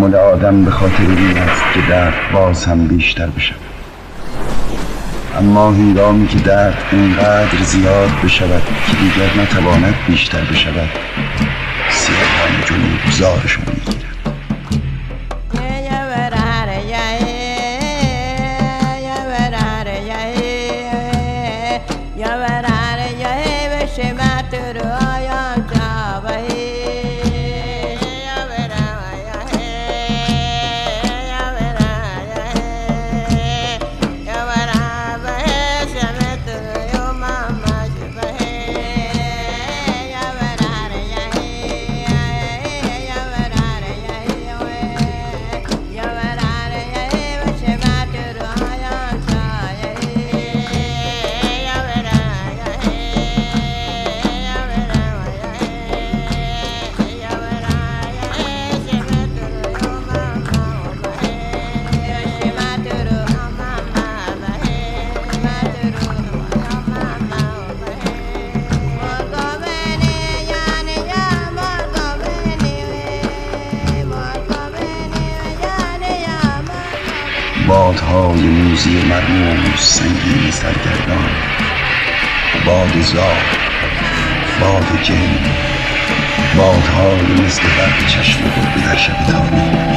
تحمل آدم به خاطر این است که درد باز هم بیشتر بشود. اما هنگامی که درد اینقدر زیاد بشود که دیگر نتواند بیشتر بشود سیاهان جنوب زارشون سرگردان. باد زار باد جن بادهای مثل برق چشم گربه در شب تاریک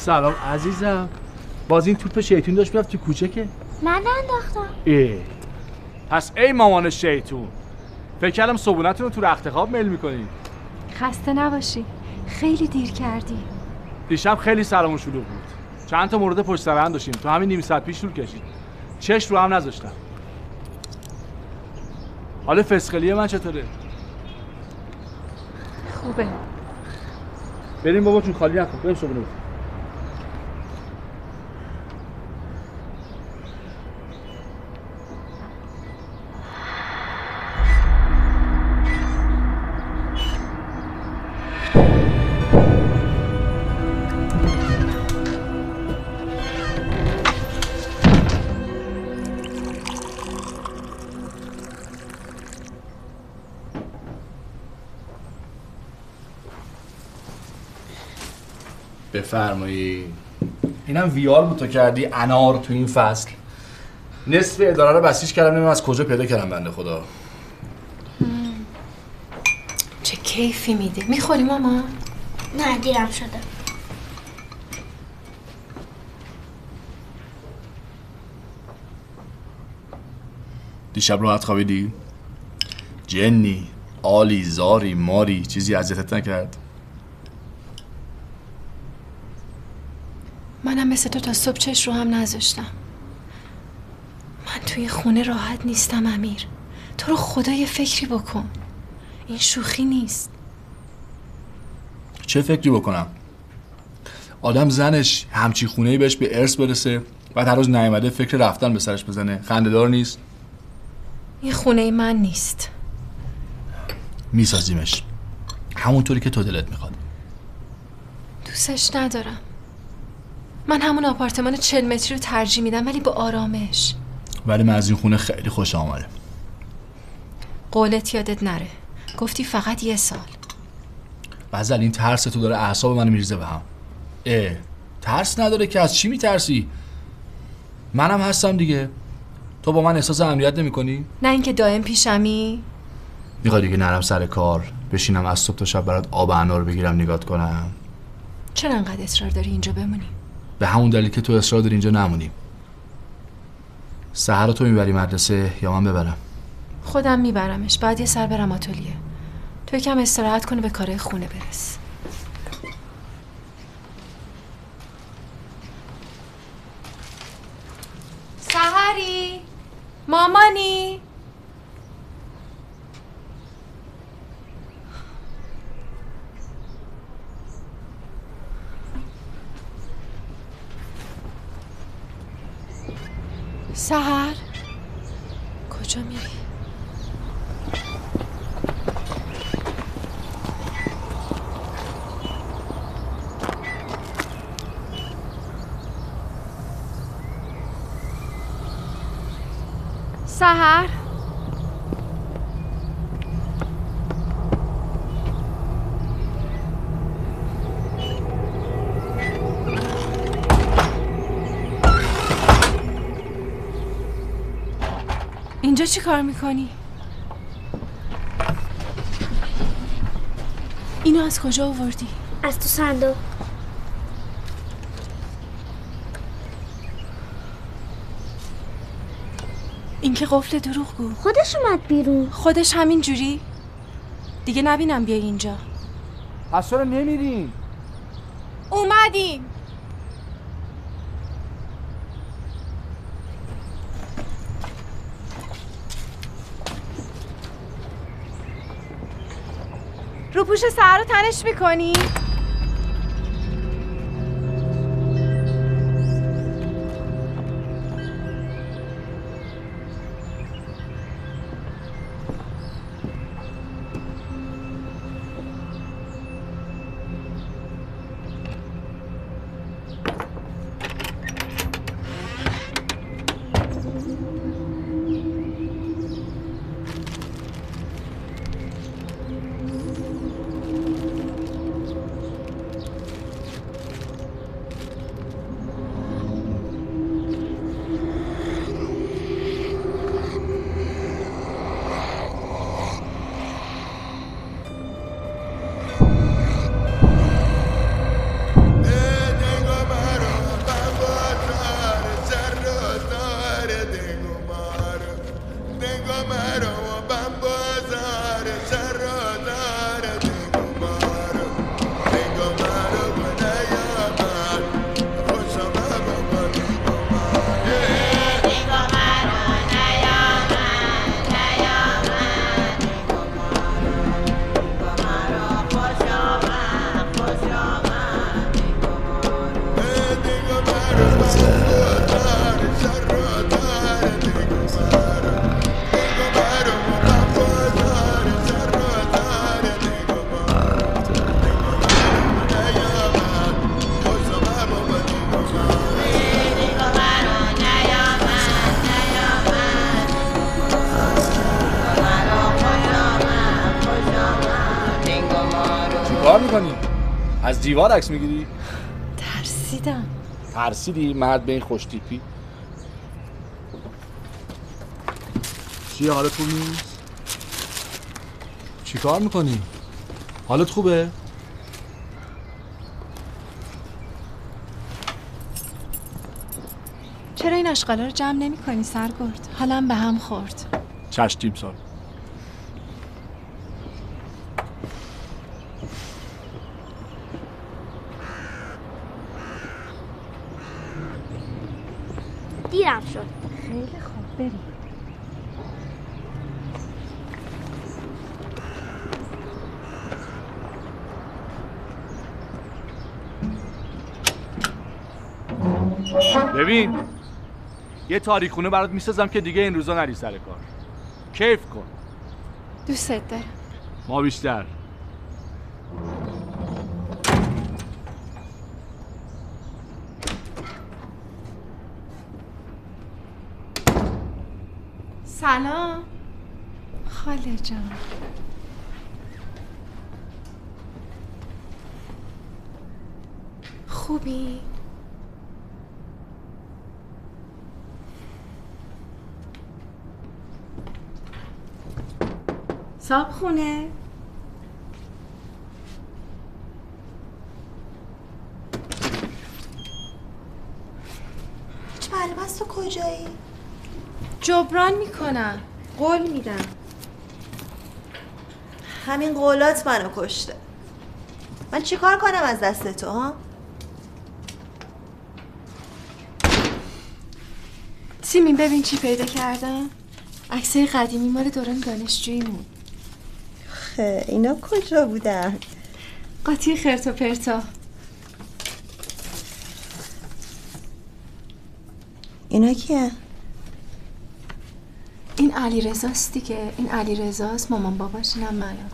سلام عزیزم. باز این توپ شیطون داشت می‌رفت تو کوچه که من انداختم ای. پس ای مامان شیطون. فکر کردم صبونتون رو تو رخت خواب میل می‌کنید خسته نباشی. خیلی دیر کردی. دیشب خیلی سرمون شلوغ بود. چند تا مورد پشت سر هم داشتیم. تو همین نیم ساعت پیش طول کشید. چش رو هم نذاشتم. حالا فسقلی من چطوره؟ خوبه. بریم بابا چون خالی نکن. بریم صبحونه بخوریم. بفرمایی. اینم ویار بود تو کردی انار تو این فصل. نصف اداره رو بسیج کردم نمیم از کجا پیدا کردم بنده خدا. چه کیفی میده می‌خوری ماما؟ نه دیرم شده. دیشب راحت خوابیدی؟ جنی آلی زاری ماری چیزی اذیتت نکرد منم مثل تو تا صبح چش رو هم نذاشتم. من توی خونه راحت نیستم امیر. تو رو خدا یه فکری بکن. این شوخی نیست. چه فکری بکنم؟ آدم زنش همچی خونه بهش به ارث برسه بعد هر روز نیومده فکر رفتن به سرش بزنه. خندهدار نیست؟ این خونه من نیست. میسازیمش. همونطوری که تو دلت می‌خواد. دوستش ندارم. من همون آپارتمان چل متری رو ترجیح میدم ولی با آرامش. ولی من از این خونه خیلی خوش آمده. قولت یادت نره. گفتی فقط یه سال. غزل این ترس تو داره اعصاب منو میریزه به هم. اه ترس نداره که از چی میترسی؟ منم هستم دیگه. تو با من احساس امنیت نمی‌کنی؟ نه اینکه دائم پیشمی؟ می‌خوای دیگه نرم سر کار بشینم از صبح تا شب برات آب انار بگیرم نگات کنم. چرا انقدر اصرار داری اینجا بمونی؟ به همون دلیل که تو اصرار داری اینجا نمونیم سهر تو می‌بری مدرسه یا من ببرم؟ خودم میبرمش. بعد یه سر برم آتلیه. تو یکم استراحت کنه به کارهای خونه برس. سهری؟ مامانی؟ سهر کجا میری؟ سهر اینجا چی کار می‌کنی؟ اینو از کجا آوردی؟ از تو صندوق این که قفل دروغگو خودش اومد بیرون خودش همین جوری؟ دیگه نبینم بیای اینجا پس چرا نمیرین اومدیم پوش سهر رو تنش می‌کنی؟ از دیوار عکس می‌گیری؟ ترسیدم. ترسیدی؟ مرد به این خوش تیپی. چیه حالت خوب نیست؟ چی کار می‌کنی؟ حالت خوبه؟ چرا این اشغالا رو جمع نمی کنی سرگرد حالم به هم خورد. چشتیم سال دیرم شد خیلی خوب بریم ببین یه تاریخونه برات می‌سازم که دیگه این روزا نری سر کار. کیف کن. دوستت دارم. ما بیشتر. سلام. خاله جان. خوبی؟ صاحب خونه؟ معلوم است تو کجایی؟ جبران می‌کنم قول میدم همین قولات منو کشته من چیکار کنم از دست تو ها؟ سیمین ببین چی پیدا کردم عکسای قدیمی مال دوران دانشجوییمون خه اینا کجا بودن؟ قاطی خرت و پرتا. اینا کیه؟ این علی رزاست دیگه. این علی رزاست مامان باباش اینم منم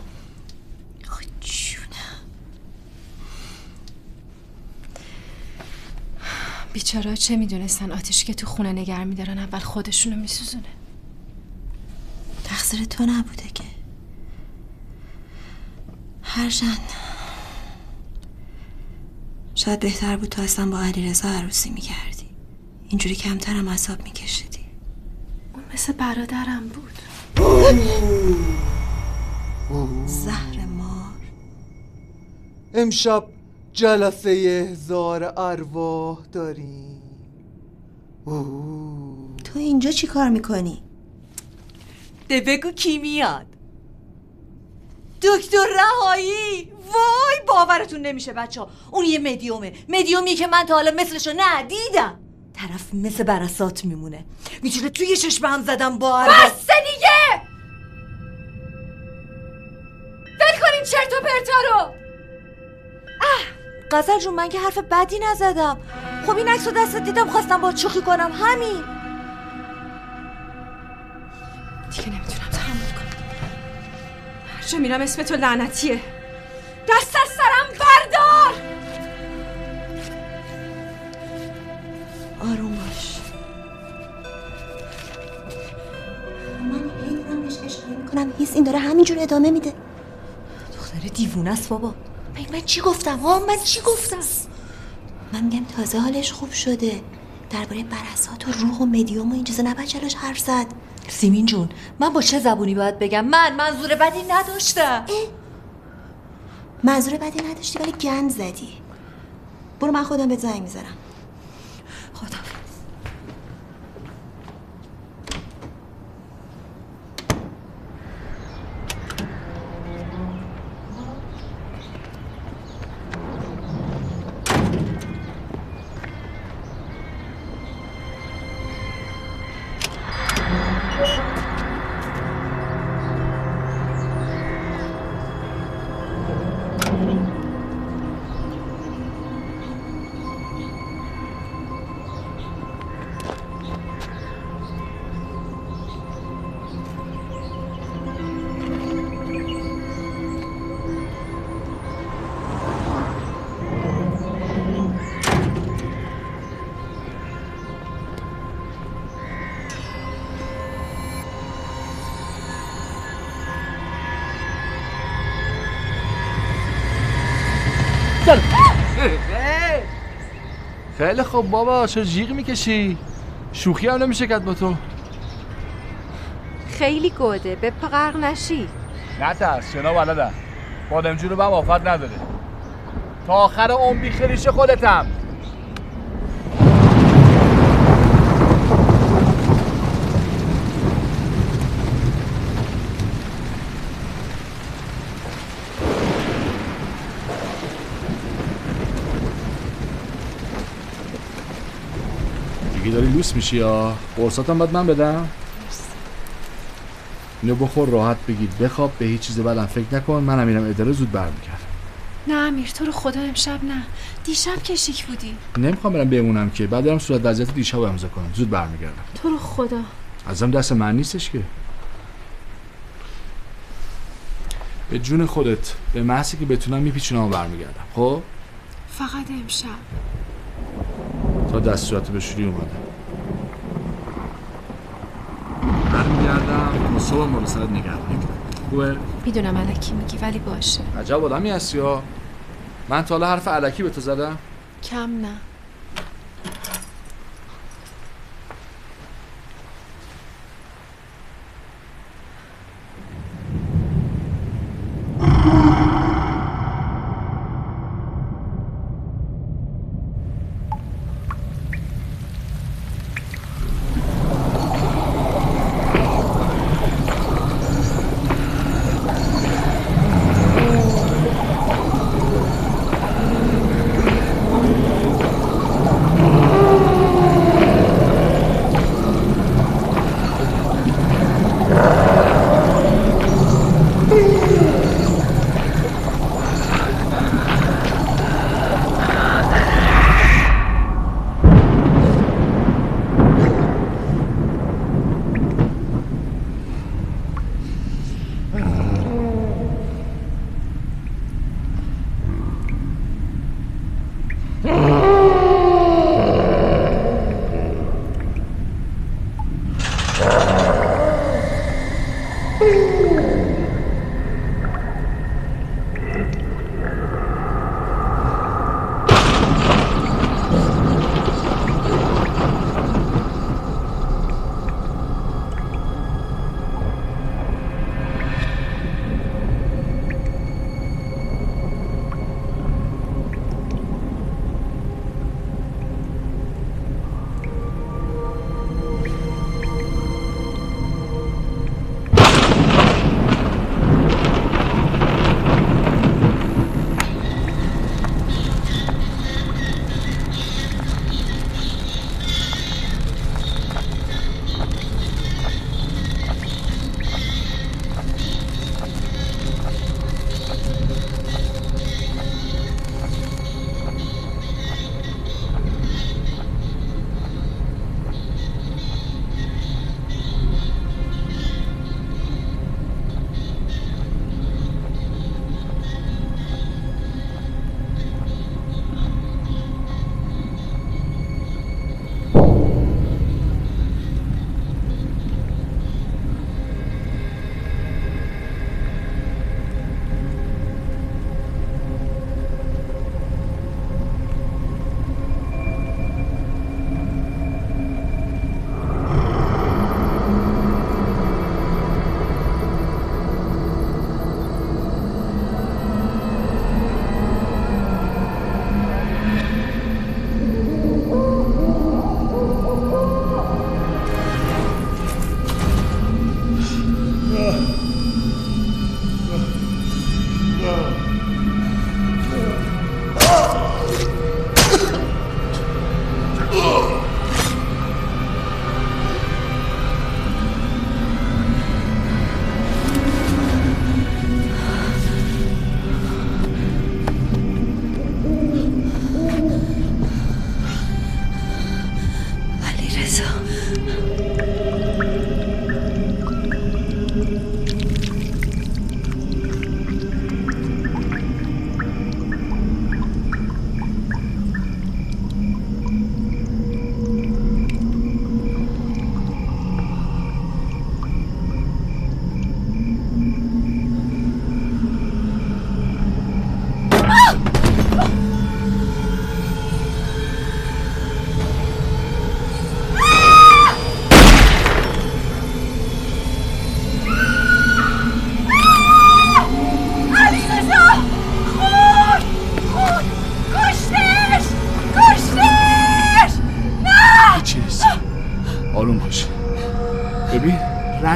بیچارا چه می‌دونستن؟ آتیش که تو خونه نگر میدارن اول خودشونو میسوزونه. تقصیر تو نبوده که. هرچند شاید بهتر بود تو اصلا با علی رضا عروسی می‌کردی. اینجوری کمترم عذاب میکشیدی. اون مثل برادرم بود. زهر مار. امشب جلسه احزار ارواح داریم. اوه. تو اینجا چی کار می‌کنی؟ ده بگو کی میاد. دکتر رهایی؟ وای باورتون نمیشه بچه ها. اون یه مدیومه. مدیومی که من تا حالا مثلشو ندیدم طرف مثل برسات میمونه. می‌تونه توی چشم هم زدم با بسته دیگه! ول کنین چرت و پرتا رو! اه غزل جون من که حرف بدی نزدم. خب این عکس رو دستت دیدم خواستم با شوخی کنم. همین. دیگه نمی‌تونم. میرم اسم تو لعنتیه. دست از سرم بردار! آروم باش من هی دارم بهش اشاره می‌کنم. هیس این داره همینجور ادامه میده. دختر دیوونه است بابا. من من چی گفتم؟ ها من چی گفتم؟ من میگم تازه حالش خوب شده. درباره برسات و روح و مدیوم و این چیزا نباید جلوش حرف زد. سیمین جون من با چه زبونی باید بگم؟ من منظور بدی نداشتم. منظور بدی نداشتی ولی گند زدی. برو من خودم به زنگ می‌زنم. خیلی خوب بابا چه جیغ می‌کشی؟ شوخی هم نمیشه کرد با تو. خیلی گوده به غرق نشی. نترس شنا بلدم بادمجون رو به آفت نداره. تا آخر عمر بی خریش خودتم دیگه داری لوس میشی یا؟ قرصاتم باید من بدم. اینو بخور راحت بگیر. بخواب به هیچ چیز بدم. فکر نکن منم میرم اداره زود برمیگردم نه امیر تو رو خدا امشب نه. دیشب که شیک بودی. نمی‌خوام برم بمونم که. بعد برم صورت وضعیت دیشب امضا کنم. زود برمیگردم. تو رو خدا. ازم دست من نیستش که. به جون خودت به محضی که بتونم میپیچونم و برمیگردم. خب؟ فقط امشب. تا دست صورت به شوری اومدم. تا صبح ما به سرت نگرد خوبه؟ می‌دونم علکی میگی ولی باشه. عجب آدمی هستی ها. من تا حالا حرف علکی به تو زدم. کم نه.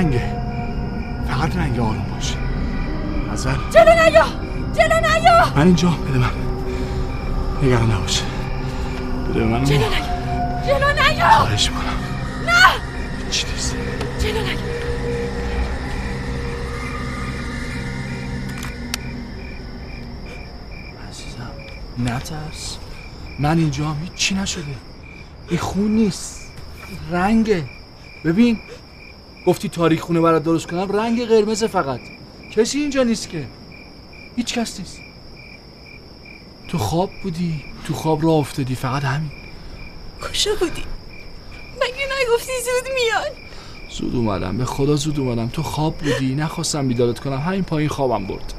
رنگه فقط رنگ آروم باش غزل جلو نیا! جلو نیا! من اینجا. بده من. نگران نباش. بده من. جلو نیا! جلو نیا! خواهش می‌کنم. نه! چی نیست. جلو نیا! نترس. من اینجا هم هیچی نشده. این خون نیست. رنگه. ببین گفتی تاریخ خونه برات درست کنم رنگ قرمز فقط. کسی اینجا نیست که. هیچ کس نیست. تو خواب بودی؟ تو خواب راه افتادی؟ فقط همین. کجا بودی؟ مگه نگفتی زود میان زود اومدم. به خدا زود اومدم. تو خواب بودی؟ نخواستم بیدارت کنم. همین پایین خوابم برد.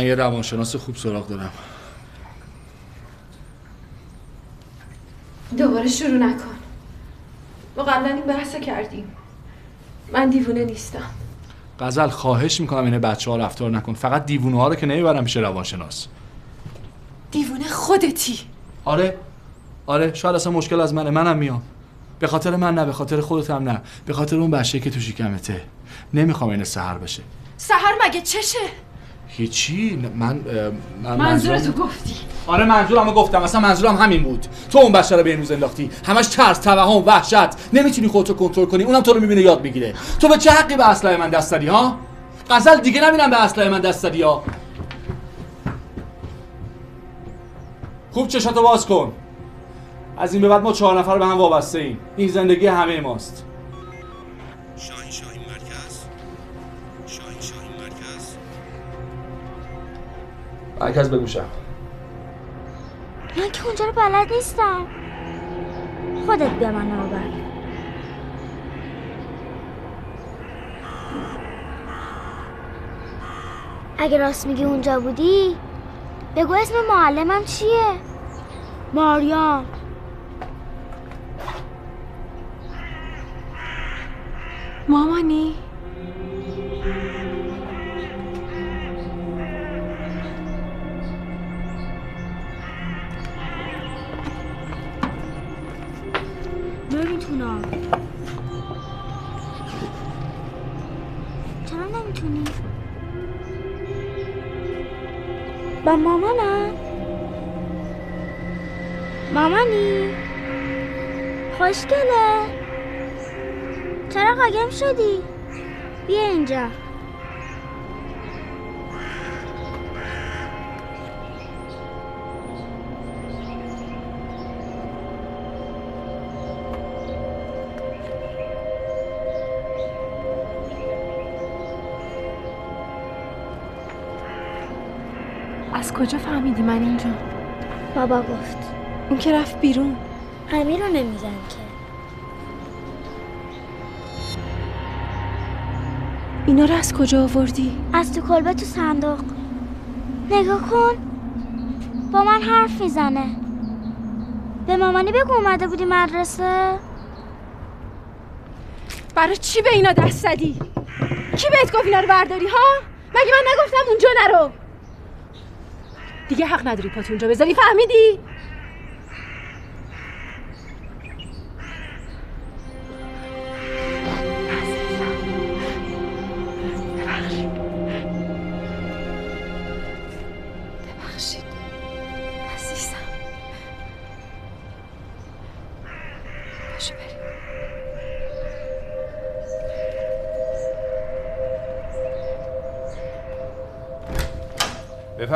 من یه روانشناس خوب سراغ دارم. دوباره شروع نکن. ما قبلا این بحث کردیم. من دیوونه نیستم. غزل خواهش می‌کنم این بچه ها رفتار نکن. فقط دیوونه ها رو که نمی‌برم پیش روانشناس. دیوونه خودتی. آره. آره شاید اصلا مشکل از منه. منم میام. به خاطر من نه به خاطر خودت هم نه. به خاطر اون بچه که تو شکمته. نمی‌خوام این سهر بشه. سهر مگه چشه؟ هیچی؟ من من منظورتو منظورم- گفتی. آره منظورمو گفتم. اصلا منظورم همین بود. تو اون بچه رو به امروز انداختی. همش ترس توهم وحشت. نمی‌تونی خودتو کنترل کنی. اونم تو رو می‌بینه یاد می‌گیره. تو به چه حقی به اسلحه من دست دادی ها؟ غزل دیگه نبینم به اسلحه من دست دادی ها. خوب چشاتو باز کن. از این به بعد ما چهار نفر به هم وابسته ایم این زندگی همه ماست. شاهین. مرکز بگوشم من که اونجا رو بلد نیستم. خودت بیا من ببر اگه راست میگی اونجا بودی بگو اسم معلمم چیه؟ ماریام. مامانی؟ خوشگله چرا قایم شدی؟ بیا اینجا. از کجا فهمیدی من اینجا؟ بابا گفت. اون که رفت بیرون. امیر رو نمیزن که. اینا رو از کجا آوردی؟ از تو کلبه تو صندوق. نگاه کن. با من حرف می‌زنه. به مامانی بگو اومده بودی مدرسه. برای چی به اینا دست زدی؟ کی بهت گفت اینا رو برداری ها؟ مگه من نگفتم اونجا نرو؟ دیگه حق نداری پات اونجا بذاری فهمیدی؟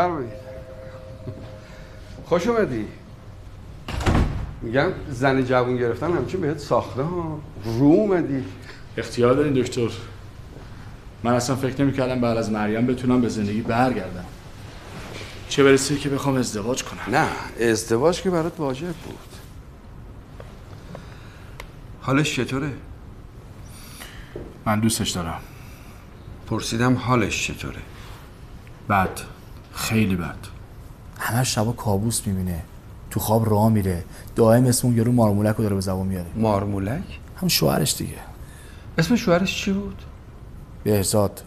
بفرمایید. خوش اومدی. میگم زن جوون گرفتن همچین بهت ساخته ها. رو اومدی. اختیار دارین دکتر. من اصلا فکر نمی‌کردم بعد از مریم بتونم به زندگی برگردم. چه برسه که بخوام ازدواج کنم. نه ازدواج که برات واجب بود. حالش چطوره؟ من دوستش دارم. پرسیدم حالش چطوره؟ بد خیلی بد. همه شبا کابوس می‌بینه. تو خواب راه میره. دائم اسم اون یارو مارمولک رو داره به زبان میاره. مارمولک؟ هم شوهرش دیگه. اسم شوهرش چی بود؟ بهزاد.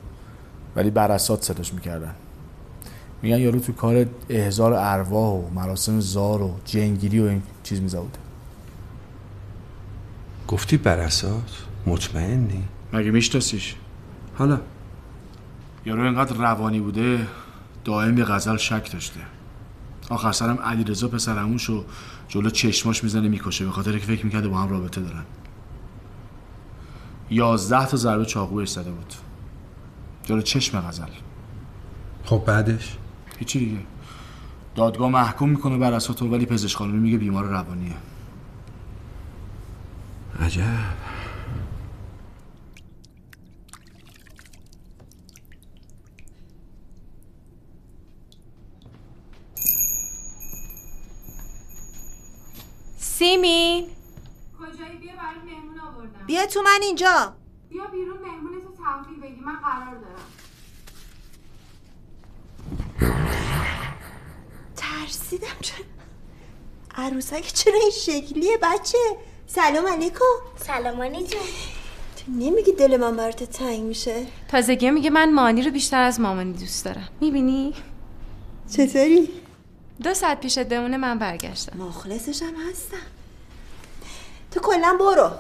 ولی براسات صداش می‌کردن. میگن یارو تو کار احضار ارواح و مراسم زار و جنگیری و این چیز میزبوده گفتی براسات؟ مطمئنی؟ مگه میشناسیش؟ حالا. یارو اینقدر روانی بوده دائم به غزل شک داشته. آخر سرم علیرضا پسر عموشو جلو چشماش می‌زنه می‌کشه. به خاطر که فکر می‌کرده با هم رابطه دارن. یازده تا ضربه چاقوش زده بود. جلو چشم غزل. خب بعدش؟ هیچی دیگه. دادگاه محکوم می‌کنه بر اساس ولی پزشک قانونی میگه بیمار روانیه. عجب. سیمین. کجایی؟ بیا برات مهمون آوردم. بیا تو من اینجا. بیا بیرون مهمون تو تحویل بگی. من قرار دارم. ترسیدم چرا عروسک چرا این شکلیه بچه؟ سلام علیکم. سلام تو نمیگی دل من برات تنگ میشه؟ تازگی میگه من مانی رو بیشتر از مامانی دوست دارم. می‌بینی؟ چطوری؟ دو ساعت پیشت بمونه من برگشتم. مخلصشم هستم. تو کلا برو.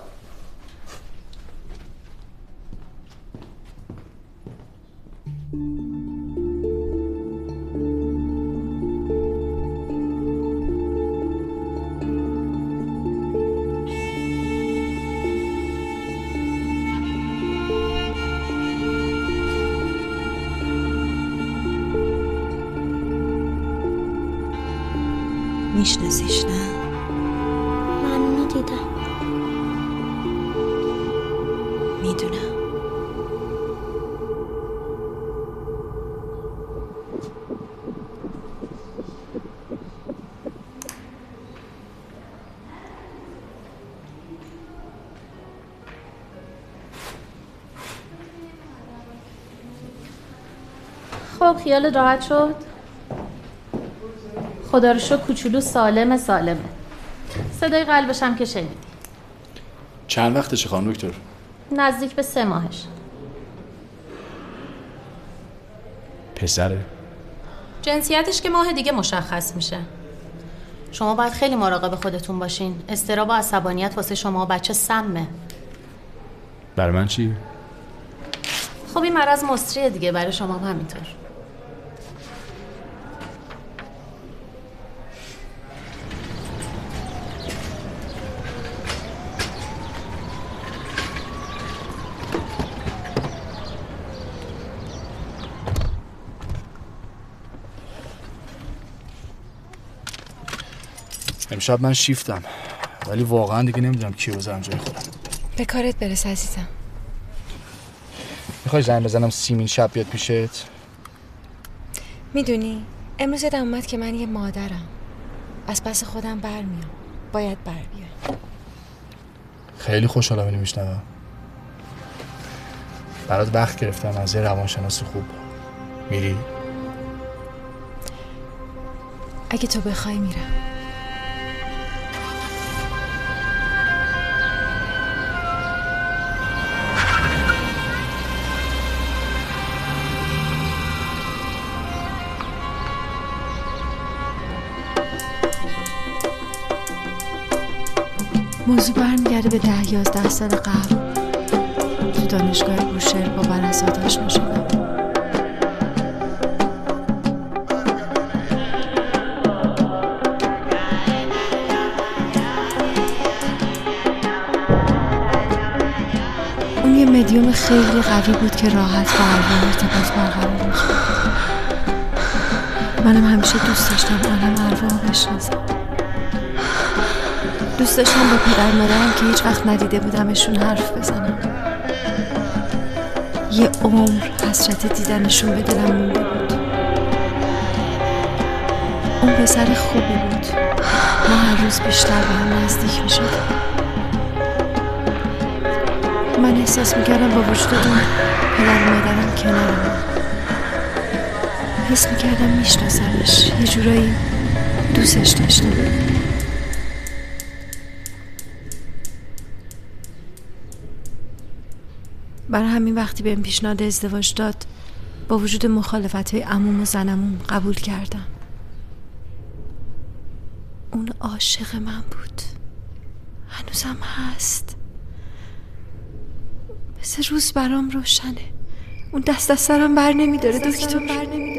خیال راحت شد. خدا رو شکر کوچولو سالم سالمه. صدای قلبش هم که شنیدی. چند وقتشه خانم دکتر؟ نزدیک به سه ماهش. پسره؟ جنسیتش که ماه دیگه مشخص میشه. شما باید خیلی مراقب خودتون باشین. استراب و عصبانیت واسه شما بچه سمه. برای من چی؟ خب این مرض مصریه دیگه. برای شما هم همینطور. امشب من شیفتم. ولی واقعا دیگه نمی‌دونم کیو بذارم جای خودم. به کارت برس عزیزم. می‌خوای زنگ بزنم سیمین شب بیاد پیشت؟ می‌دونی امروز یادم اومد که من یه مادرم. از پس خودم برمیام. باید بر خیلی خوشحالم اینو میشنوم. برات وقت گرفتم از یه روانشناس خوب میری؟ اگه تو بخوای میرم. موضوع برمیگرده به ده یازده سال قبل. تو دانشگاه بوشهر با برسات آشنا شدم اون یه مدیوم خیلی قوی بود که راحت با ارواح ارتباط برقرار می‌کرد منم همیشه دوست داشتم عالم ارواح بشناسم. دوست داشتم با پدر مادرم که هیچ وقت ندیده بودمشون حرف بزنم. یه عمر حسرت دیدنشون به دلم مونده بود. اون پسر خوبی بود. ما هر روز بیشتر به هم نزدیک می من احساس می‌کردم با وجود اون پدر مادرم کنارم. حس می‌کردم میشناسمش. یه جورایی دوستش داشتم برای همین وقتی بهم پیشنهاد ازدواج داد با وجود مخالفت های عموم و زنمون قبول کردم. اون عاشق من بود. هنوزم هست. مثل روز برام روشنه. اون دست از سرم بر نمیداره دکتر. بر نمیداره.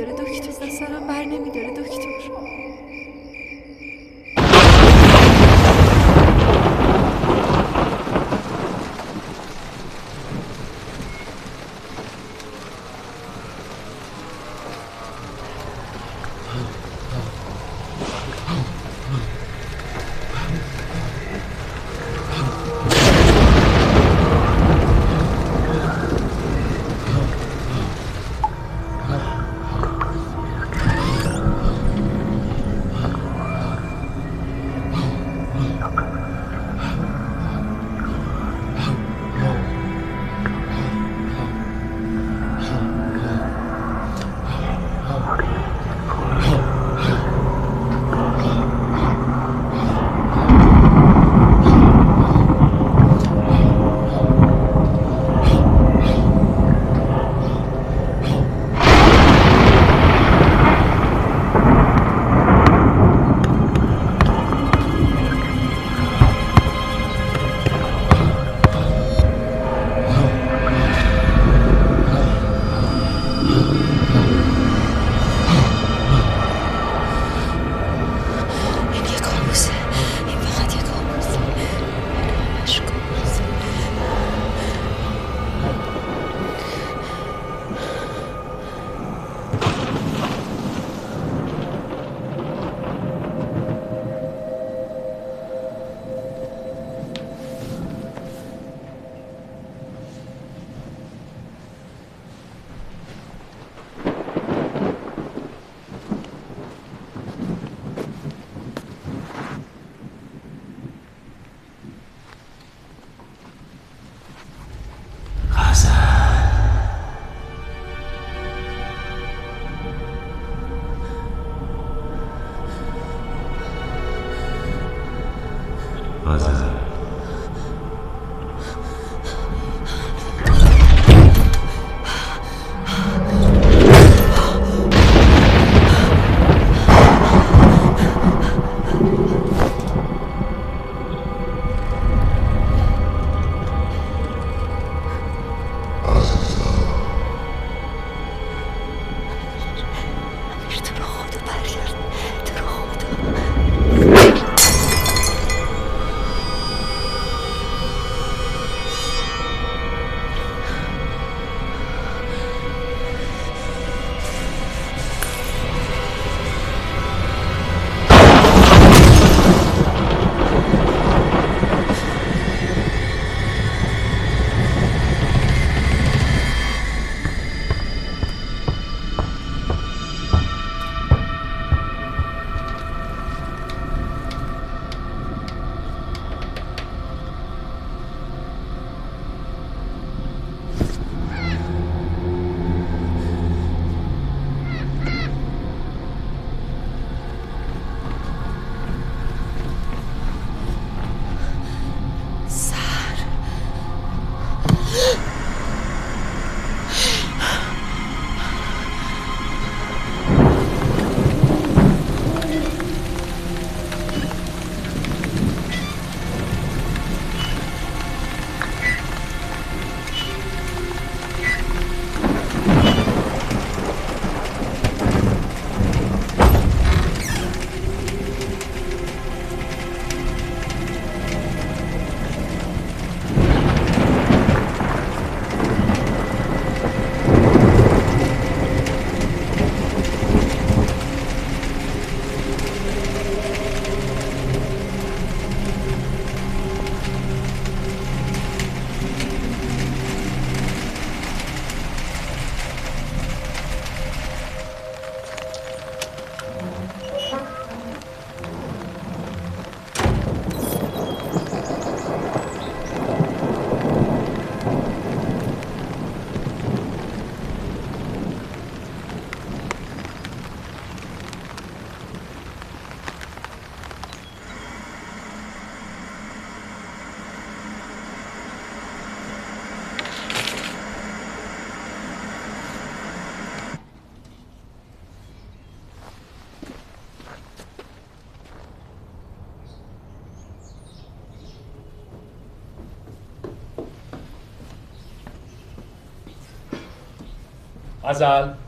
غزل اینجا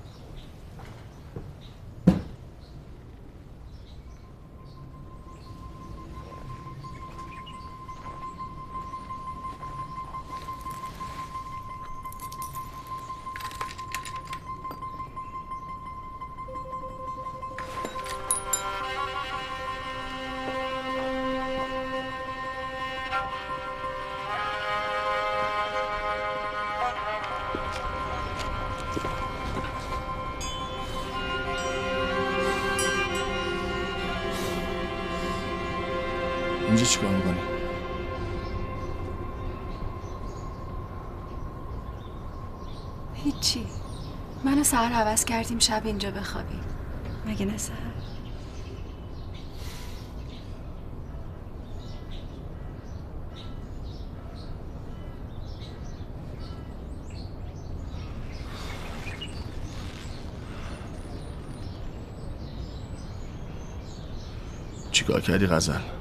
سهر حوض کردیم شب اینجا بخوابیم مگه نه سهر چیکار کردی غزل؟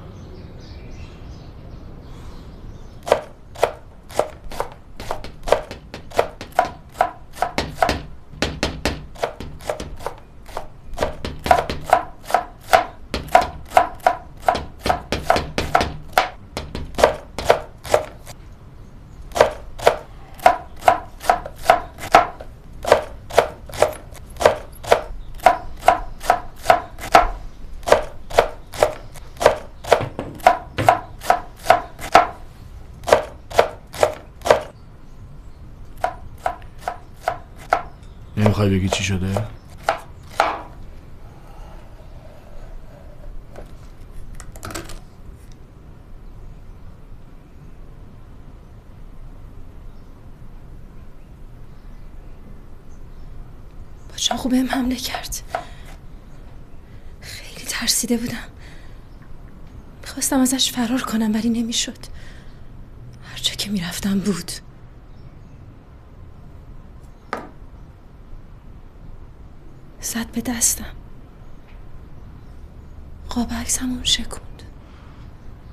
نمی‌خوای بگی چی شده؟ با چاقو بهم حمله کرد. خیلی ترسیده بودم. می‌خواستم ازش فرار کنم ولی نمی‌شد. هر جا که می‌رفتم بود زد به دستم عکسمون شکوند.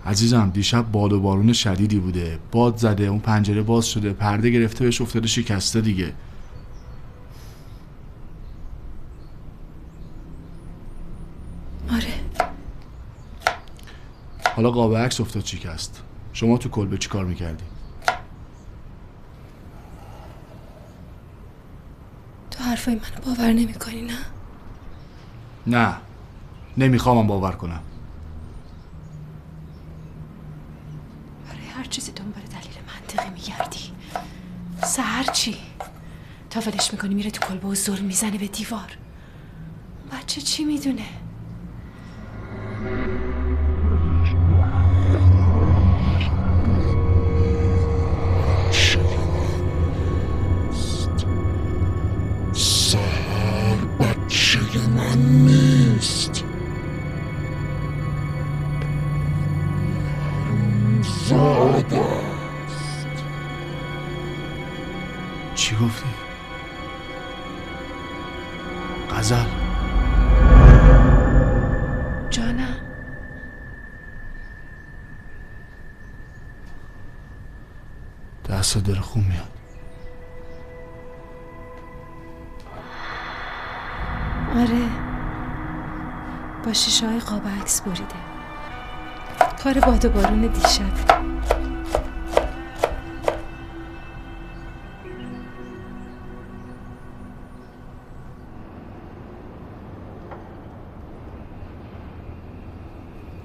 عزیزم دیشب باد و بارون شدیدی بوده. باد زده اون پنجره باز شده پرده گرفته بهش افتاده شکسته دیگه. آره. حالا قاب عکس افتاد شکست شما تو کلبه چی کار می‌کردی؟ تو حرفای منو باور نمی‌کنی نه؟ نه. نمیخوامم باور کنم برای هر چیزی دنبال دلیل منطقی میگردی سهر چی تا ولش می‌کنی میره تو کلبه و زل می‌زنه به دیوار. بچه چی می‌دونه؟ شیشه های قاب عکس بریده. کار باد و بارون دیشب.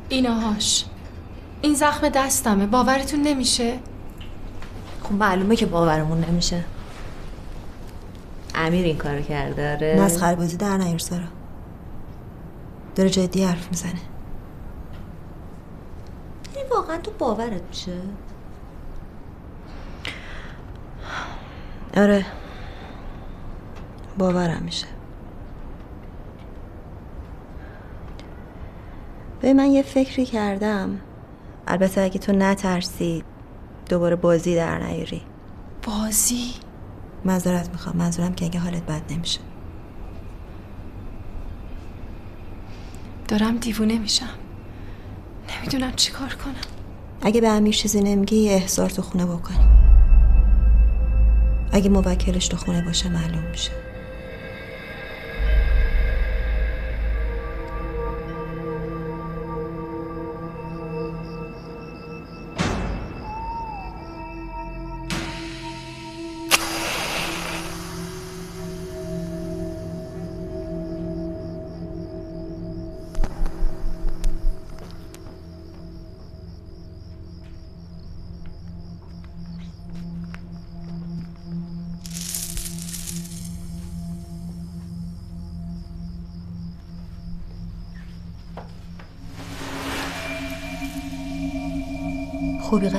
ایناهاش این زخم دستمه. باورتون نمیشه؟ خب معلومه که باورمون نمیشه. امیر این کارو کرده آره. مسخره بازی در نیار سارا. داره جدی حرف می‌زنه. این واقعا تو باورت میشه؟ آره. باورم میشه. به من یه فکری کردم. البته اگه تو نترسی دوباره بازی در نیاری. بازی؟ معذرت می‌خوام. منظورم که اگه حالت بد نمیشه. دارم دیوونه میشم. نمی‌دونم چی کار کنم. اگه به امیر چیزی نمیگی تو خونه بکنی اگه موکلش تو خونه باشه معلوم میشه.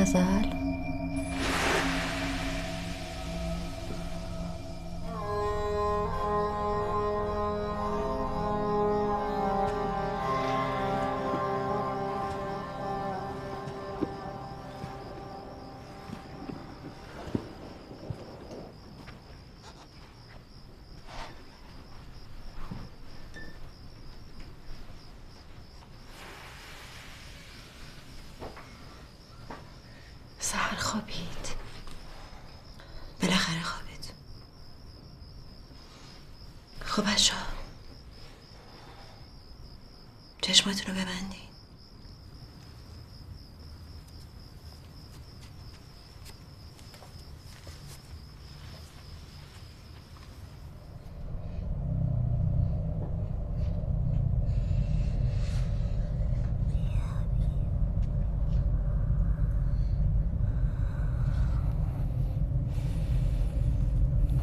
خوبی بچه چشماتون رو ببندین.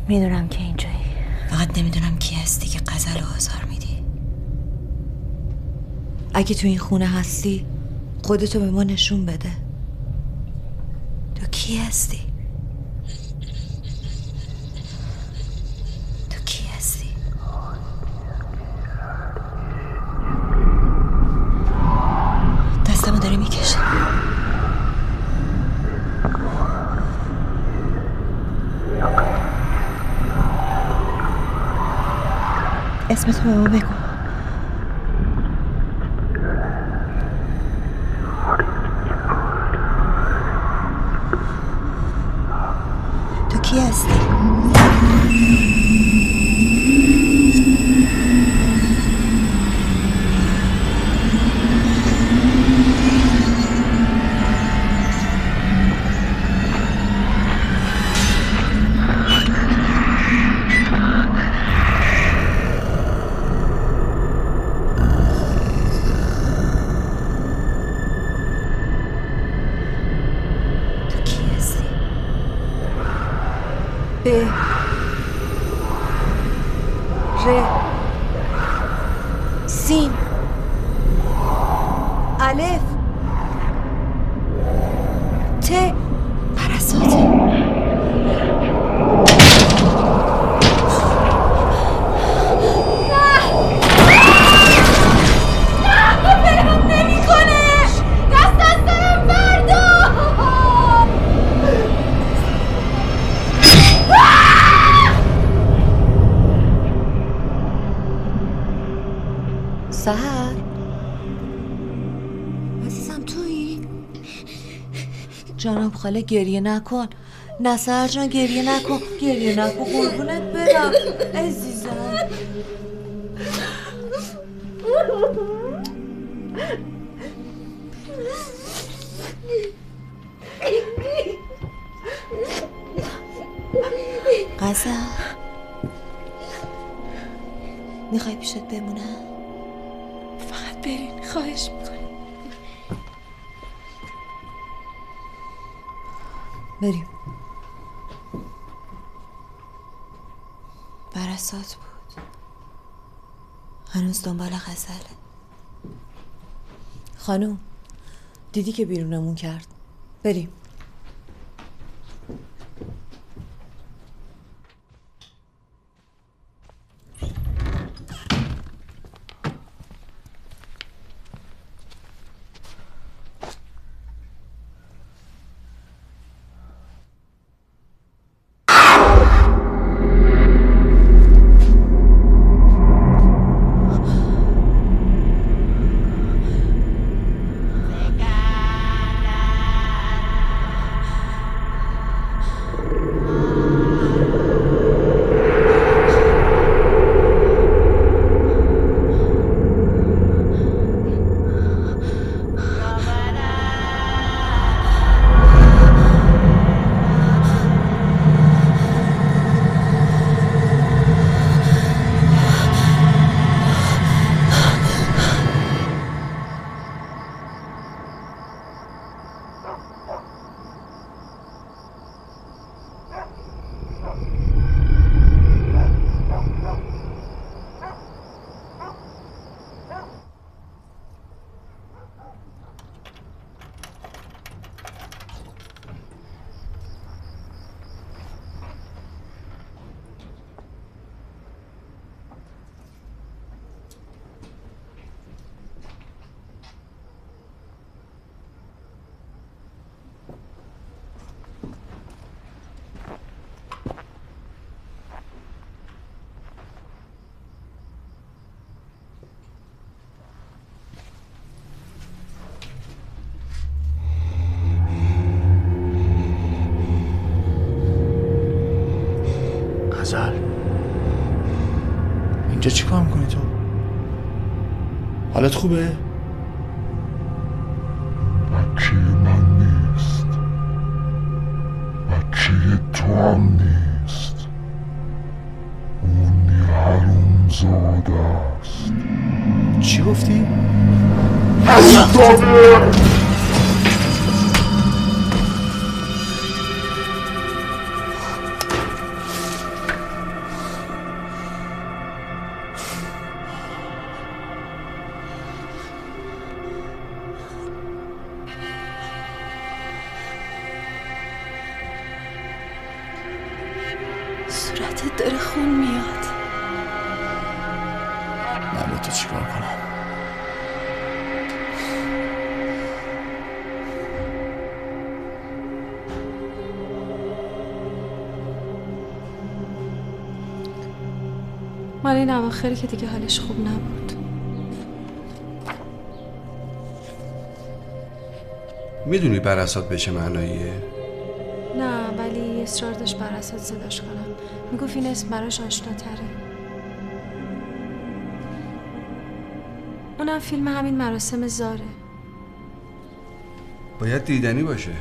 می‌دونم که اینجایی فقط نمی‌دونم کی هستی که غزل رو آزار میدی اگه تو این خونه هستی خودتو به ما نشون بده. تو کی هستی؟ خاله گریه نکن. نه سهر جان گریه نکن. گریه نکن قربونت برم. عزیزم. که بیرونمون کرد. بریم. اینجا چی کار می‌کنی تو؟ حالت خوبه؟ بچه من نیست بچه تو هم نیست اون یه حروم زاده است چی گفتی؟ اواخری که دیگه حالش خوب نبود. می‌دونی براسات به چه معناییه؟ نه ولی اصرار داشت بر اساس صداش کنم. می‌گفت این اسم براش آشناتره. اونم فیلم همین مراسم زاره. باید دیدنی باشه.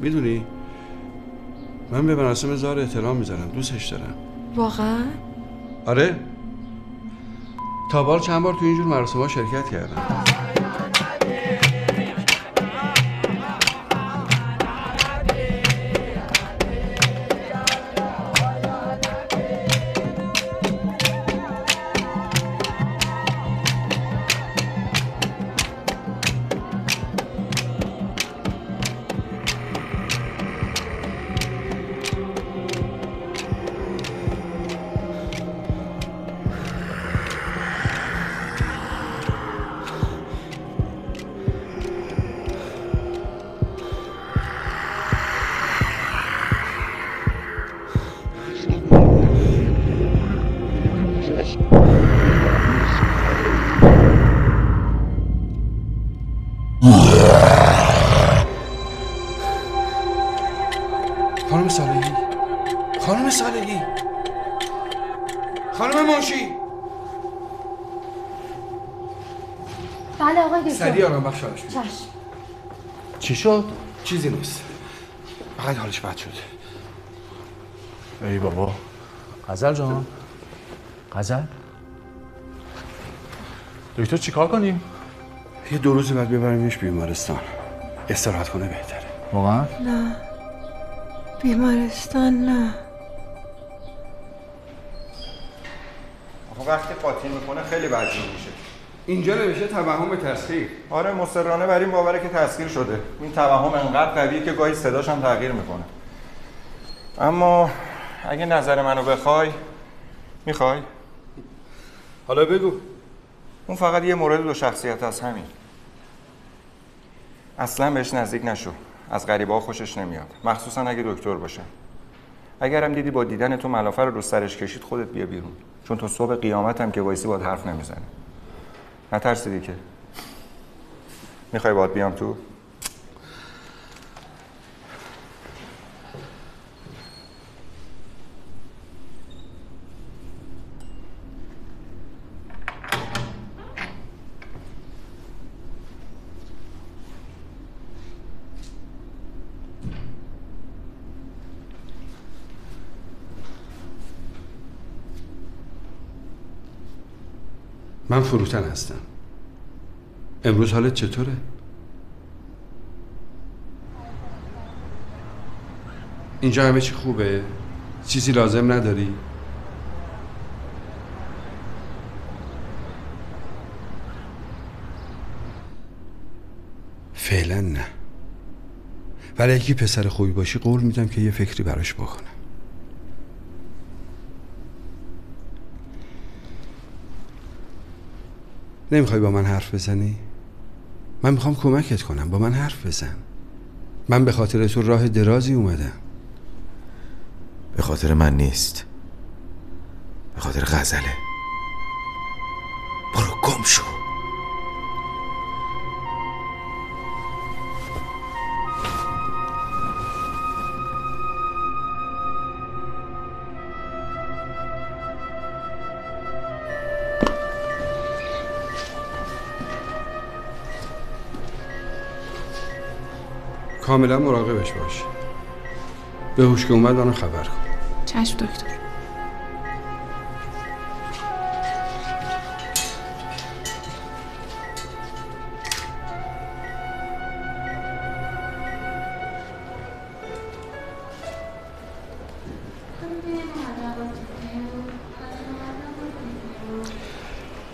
می‌دونی؟ من به مراسم زار احترام می‌ذارم. دوستش دارم. واقعا؟ آره. تابال چند بار تو اینجور مراسم ها شرکت کردم. شد؟ چیزی نیست. فقط حالش بد شد. ای بابا. غزل جان. غزل. دکتر چیکار کنیم؟ یه دو روزی بعد ببریمش بیمارستان. استراحت کنه بهتره. واقعا؟ نه. بیمارستان نه. آخه وقتی قاطی می‌کنه خیلی بدجور میشه. اینجا نمیشه توهم تسخیر. آره مصرانه بر این باوره که تسخیر شده. این توهم انقدر قویه که گاهی صداش هم تغییر می‌کنه. اما اگه نظر منو بخوای می‌خوای؟ حالا بگو. اون فقط یه مورد دو شخصیت از همین. اصلا بهش نزدیک نشو. از غریبه ها خوشش نمیاد. مخصوصا اگه دکتر باشه. اگرم دیدی با دیدن تو ملافه رو رو سرش کشید خودت بیا بیرون. چون تو صبح قیامت هم که وایسی باید حرف نمی‌زنه نترسیدی که. می‌خوای باید بیام تو؟ من فروتن هستم امروز حالت چطوره؟ اینجا همه چی خوبه؟ چیزی لازم نداری؟ فعلا نه ولی اگه پسر خوبی باشی قول میدم که یه فکری براش بکنم نمی‌خوای با من حرف بزنی؟ من می‌خوام کمکت کنم با من حرف بزن. من به خاطر تو راه درازی اومدم. به خاطر من نیست. به خاطر غزله. کاملا مراقبش باش. به هوش که اومد منو خبر کن. چشم دکتر.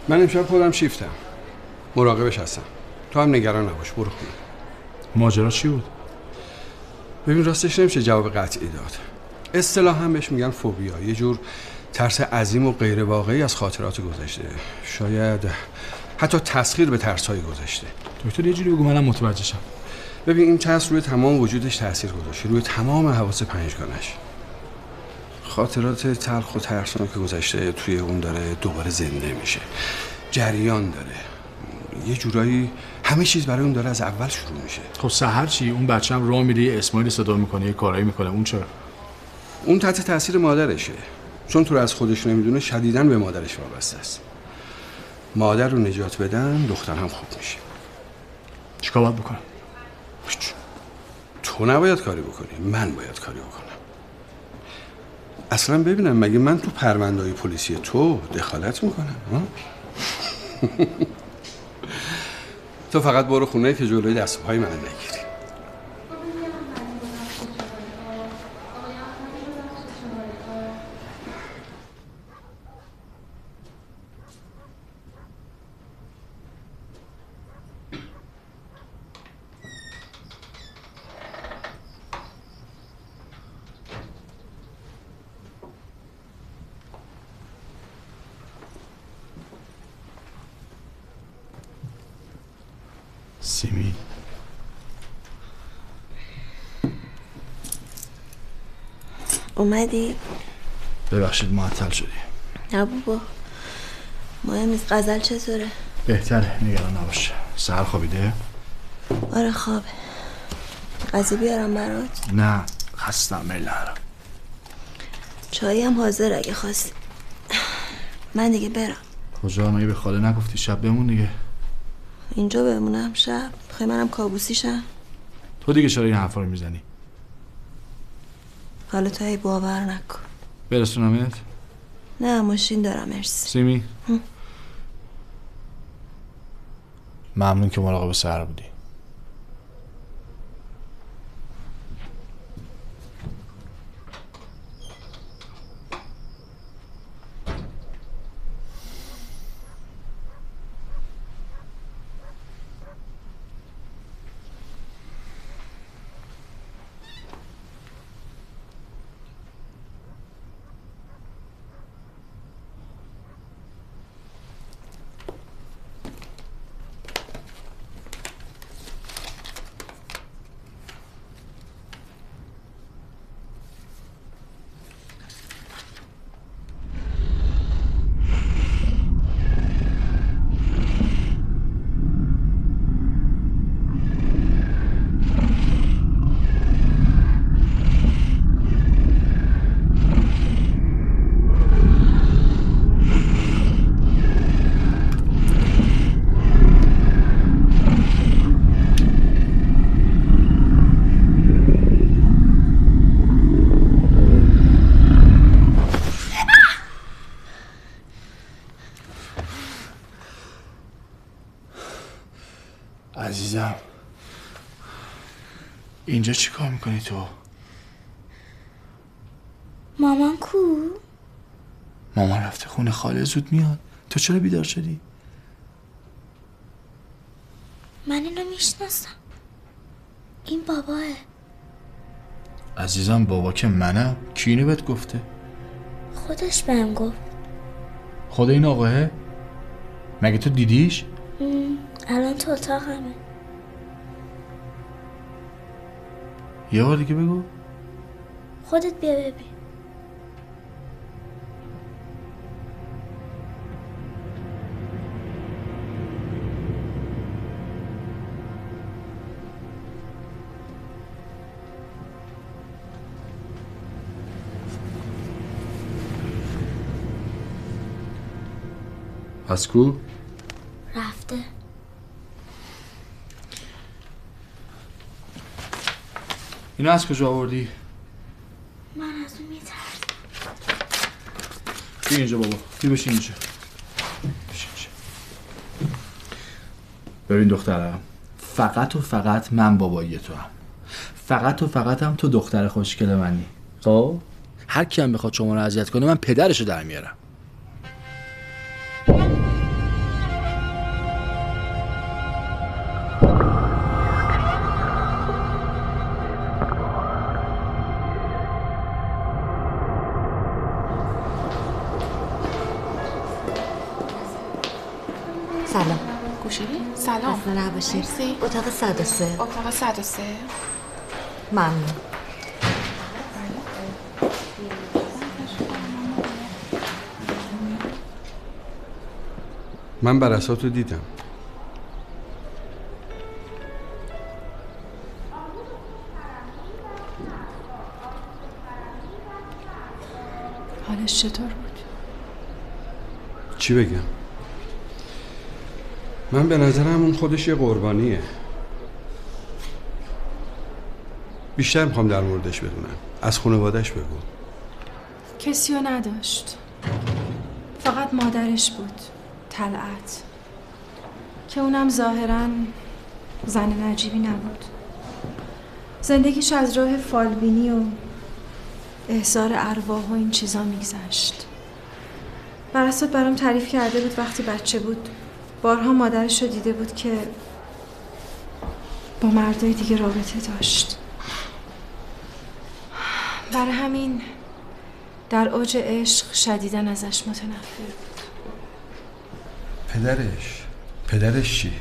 من امشب خودم شیفتم. مراقبش هستم. تو هم نگران نباش برو خونه. ماجرا چی بود؟ ببین راستش نمیشه جواب قطعی داد. اصطلاح هم بهش میگن فوبیا. یه جور ترس عظیم و غیر واقعی از خاطرات گذشته. شاید حتی تسخیر به ترس های گذشته. دکتر یه جوری بگو منم متوجه شم. ببین این ترس روی تمام وجودش تاثیر گذاشته. روی تمام حواس پنجگانش. خاطرات تلخ و ترسناک که گذشته توی اون داره دوباره زنده میشه. جریان داره. یه جورایی همه چیز برای اون داره از اول شروع میشه. خب سحر چی اون بچه‌م راه میره اسماعیل صدا می‌کنه یه کارایی می‌کنه. اون چرا؟ اون تحت تاثیر مادرشه. چون تو رو از خودش نمی‌دونه شدیداً به مادرش وابسته است. مادر رو نجات بدن دختر هم خوب میشه. چیکار باید بکنم؟ تو نباید کاری بکنی. من باید کاری بکنم. اصلا ببینم مگه من تو پروندهای پلیسی تو دخالت می‌کنم ها؟ تو فقط برو خونه که جلوی دست پای من نگیری سیمی اومدی؟ ببخشید معطل شدی. نه بابا مهم نیست غزل چطوره؟ بهتره نگران نباش. سهر خوابیده؟ آره خوابه. غذا بیارم برات؟ نه خستم میل ندارم. چایی هم حاضر اگه خواستی. من دیگه برم. کجا؟ مگه به خاله نگفتی شب بمون دیگه؟ اینجا بمونم شب. بخوای منم کابوسی شم تو دیگه چرا این حرفا رو می‌زنی؟ حالا تو هی باور نکن. برسونمت نه ماشین دارم مرسی. سیمی. هم. ممنون که مراقب سهر بودی عزیزم اینجا می‌کنی تو؟ مامان کو؟ مامان رفته خونه خاله زود میاد تو چرا بیدار شدی؟ من اینو می‌شناسم این باباه عزیزم بابا که منم کی اینو بهت گفته؟ خودش بهم گفت خود این آقاه؟ مگه تو دیدیش؟ الان تو اتاقمه یه بار دیگه بگو. خودت بیا ببین. پس کو رفته اینا از کجا آوردی؟ من از اون میترسم. بیا اینجا بابا. بیا بشین اینجا. ببین دخترم فقط و فقط من بابایی تو هم. فقط و فقط هم تو دختر خوشگل منی. خب؟ هر کی هم بخواد شما رو اذیت کنه من پدرشو در میارم. خسته نباشی مرسی. اتاق 103 اتاق 103 ممنون. من برسات رو دیدم. حالش چطور بود؟ چی بگم؟ من به نظرم اون خودش یه قربانیه. بیشتر می‌خوام در موردش بدونم. از خانوادش بگو. کسی رو نداشت. فقط مادرش بود. طلعت. که اونم ظاهرا زن نجیبی نبود. زندگیش از راه فالبینی و احضار ارواح و این چیزا میگذشت. براسات برام تعریف کرده بود وقتی بچه بود بارها مادرش رو دیده بود که با مردای دیگه رابطه داشت. برای همین در اوج عشق شدیدن ازش متنفر بود. پدرش؟ پدرش چی؟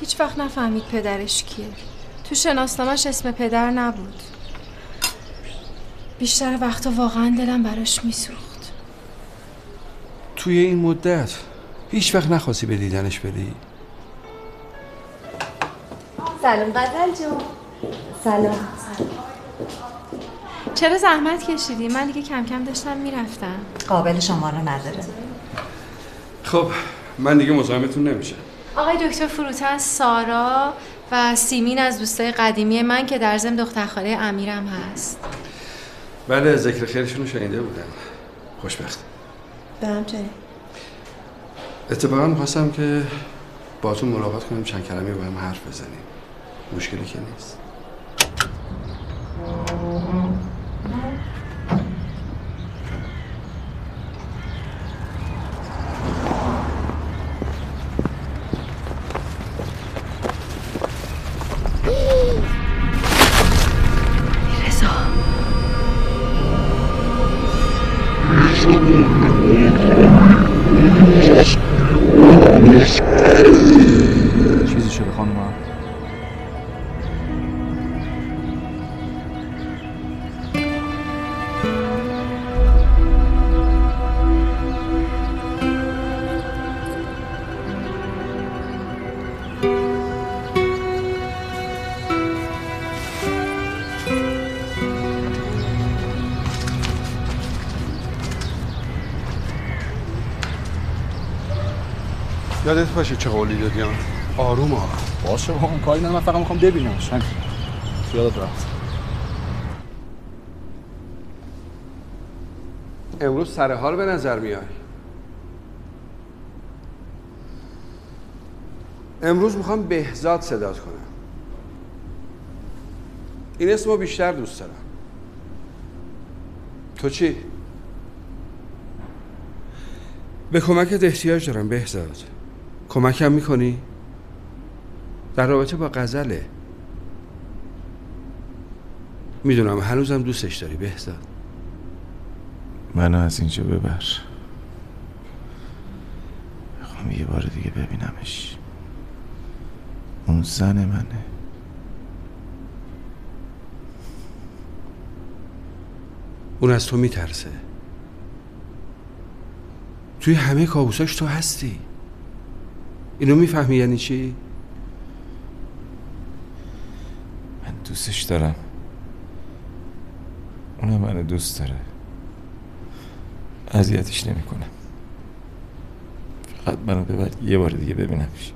هیچ وقت نفهمید پدرش کیه. تو شناسنامش اسم پدر نبود. بیشتر وقتا واقعا دلم براش میسوخت. توی این مدت هیچ وقت نخواستی به دیدنش بری سلام غزل جون. سلام. چرا زحمت کشیدی؟ من دیگه کم کم داشتم می‌رفتم. قابل شما رو نداره. خب من دیگه مزاحمتون نمیشم. آقای دکتر فروتن سارا و سیمین از دوستای قدیمی من که در ضمن دختر خاله امیرم هست. بله ذکر خیرشون رو شنیده بودم. خوشبخت. به همچنین. اتفاقا می‌خواستم که باتون ملاقات کنیم چند کلمه با هم حرف بزنیم. مشکلی که نیست. باشه چه قولی دادی آروم ها باشه با اون کاری ندارم من فقط می‌خوام ببینمش. همین. یادت رفت. امروز سر حال به نظر میای. امروز می‌خوام بهزاد صدات کنم. این اسمو بیشتر دوست دارم. تو چی؟ به کمکت احتیاج دارم بهزاد. کمکم می‌کنی؟ در رابطه با غزله. می‌دونم هنوزم دوستش داری بهزاد. منو از اینجا ببر. می‌خوام یه بار دیگه ببینمش. اون زن منه. اون از تو میترسه. توی همه کابوساش تو هستی. اینو می‌فهمی یعنی چی؟ من دوستش دارم. اونم منو دوست داره. اذیتش نمی‌کنم. فقط منو ببر یه بار دیگه ببینمش.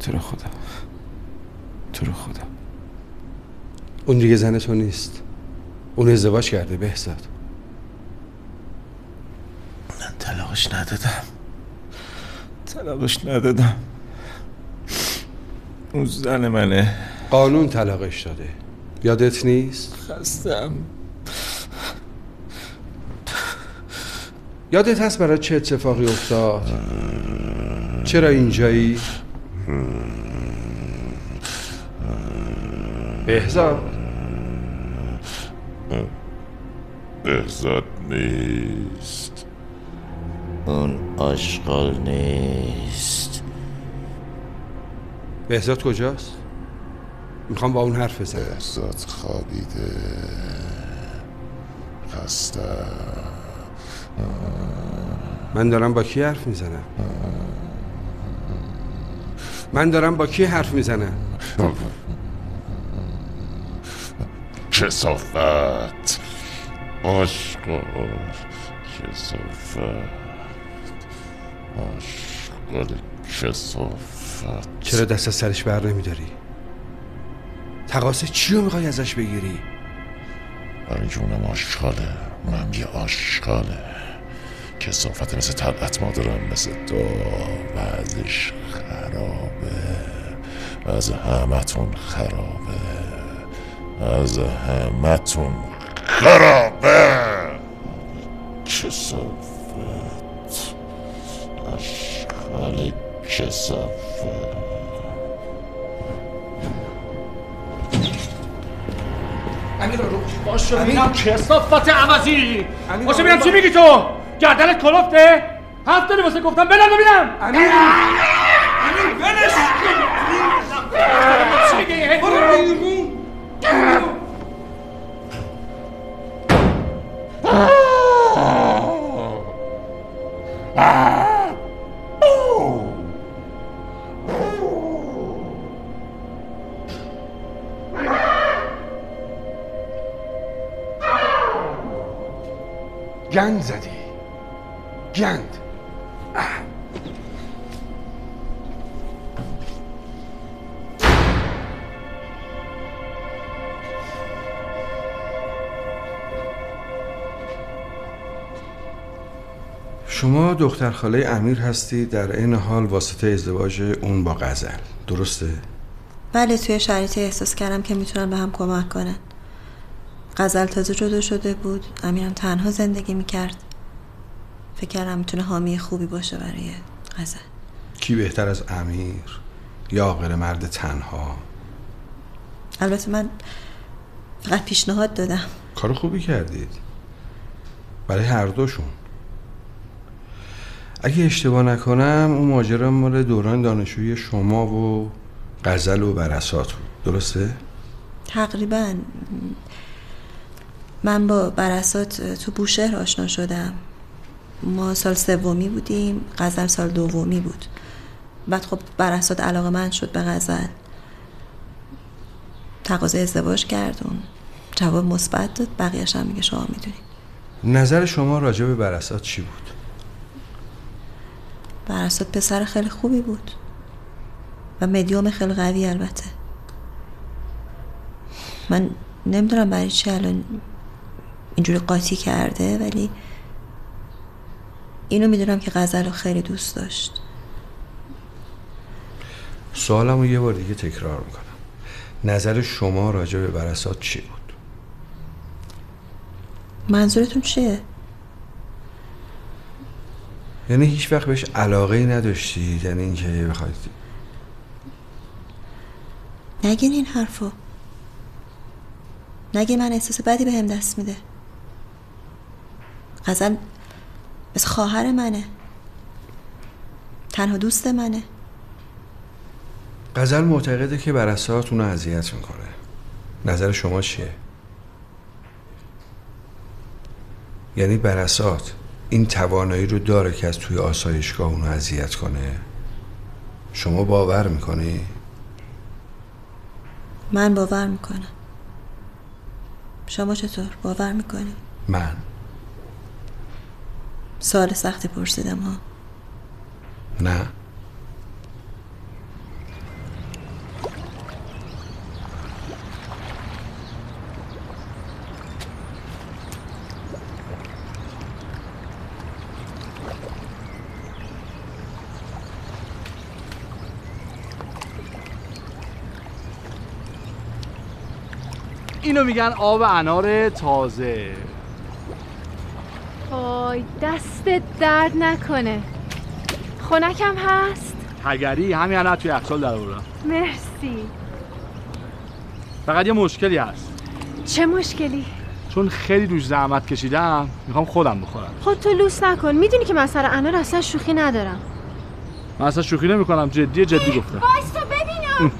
تو رو خدا. تو رو خدا. اون دیگه زن تو نیست. اون ازدواج کرده بهزاد. من طلاقش ندادم. طلاقش ندادم اون زن منه قانون طلاقش داده یادت نیست؟ خستم یادت هست برای چه اتفاقی افتاد؟ چرا اینجایی؟ بهزاد بهزاد نیست اون آشغال نیست. بهزاد کجاست؟ می‌خوام با اون حرف بزنم. بهزاد خوابیده. خسته. من دارم با کی حرف می‌زنم؟ من دارم با کی حرف می‌زنم؟ کسافت. آشقال کسافت. آشقال کسافت. چرا دست از سرش بر نمیداری؟ تقاصه چی رو می‌خوای ازش بگیری؟ برای جونم آشغاله. اونم یه آشغاله. کسافت مثل طلعت مادرم مثل تو وضعش خرابه. وضع همتون خرابه. وضع همتون خرابه. کسافت. آشغال کسافت امیر رو باش ببینم کسافت عوضی. باش ببینم چی میگی تو. گردنت کلفته. حرف داری واسه گفتم. بدن ببینم. امیر امیر ولش چی میگی؟ گند زدی. گند. شما دختر خاله امیر هستی در این حال واسطه ازدواج اون با غزل. درسته؟ بله توی شرایطی احساس کردم که می‌تونن به هم کمک کنن. غزل تازه جدا شده بود. امیرم تنها زندگی می‌کرد. فکر کردم می‌تونه حامی خوبی باشه برای غزل. کی بهتر از امیر یا غیر مرد تنها؟ البته من فقط پیشنهاد دادم. کار خوبی کردید. برای هر دوشون. اگه اشتباه نکنم اون ماجرا مال دوران دانشجویی شما و غزل و برسات بود. درسته؟ تقریبا. من با برسات تو بوشهر آشنا شدم. ما سال سومی بودیم غزل سال دومی بود. بعد خب برسات علاقه من شد به غزل. تقاضای ازدواج کردون جواب مثبت داد بقیهش هم میگه شما می‌دونید نظر شما راجع به برسات چی بود؟ برسات پسر خیلی خوبی بود. و مدیوم خیلی قوی البته. من نمی‌دونم برای چی الان اینجوری قاطی کرده ولی اینو می‌دونم که غزل رو خیلی دوست داشت سوالمو یه بار دیگه تکرار می‌کنم نظر شما راجع به برسات چی بود؟ منظورتون چیه؟ یعنی هیچ وقت بهش علاقه ای نداشتید یعنی اینکه بخواید نگین این حرفو نگه من احساس بدی به هم دست میده غزل مثل خواهر منه. تنها دوست منه. غزل معتقده که برسات اونو اذیت می‌کنه. نظر شما چیه؟ یعنی برسات این توانایی رو داره که از توی آسایشگاه اونو اذیت کنه؟ شما باور می‌کنی؟ من باور می‌کنم. شما چطور؟ باور می‌کنی؟ من. سال سخت پرسیدم ها. نه. اینو میگن آب انار تازه. وای دستت درد نکنه. خونکم هست؟ هگری؟ همین الان توی یخچال در آوردم. مرسی. فقط یه مشکلی هست. چه مشکلی؟ چون خیلی روش زحمت کشیدم می‌خوام خودم بخورم. خود تو لوس نکن. می‌دونی که من سر انار اصلا شوخی ندارم. من اصلا شوخی نمی کنم جدی جدی گفتم. وایستا ببینم.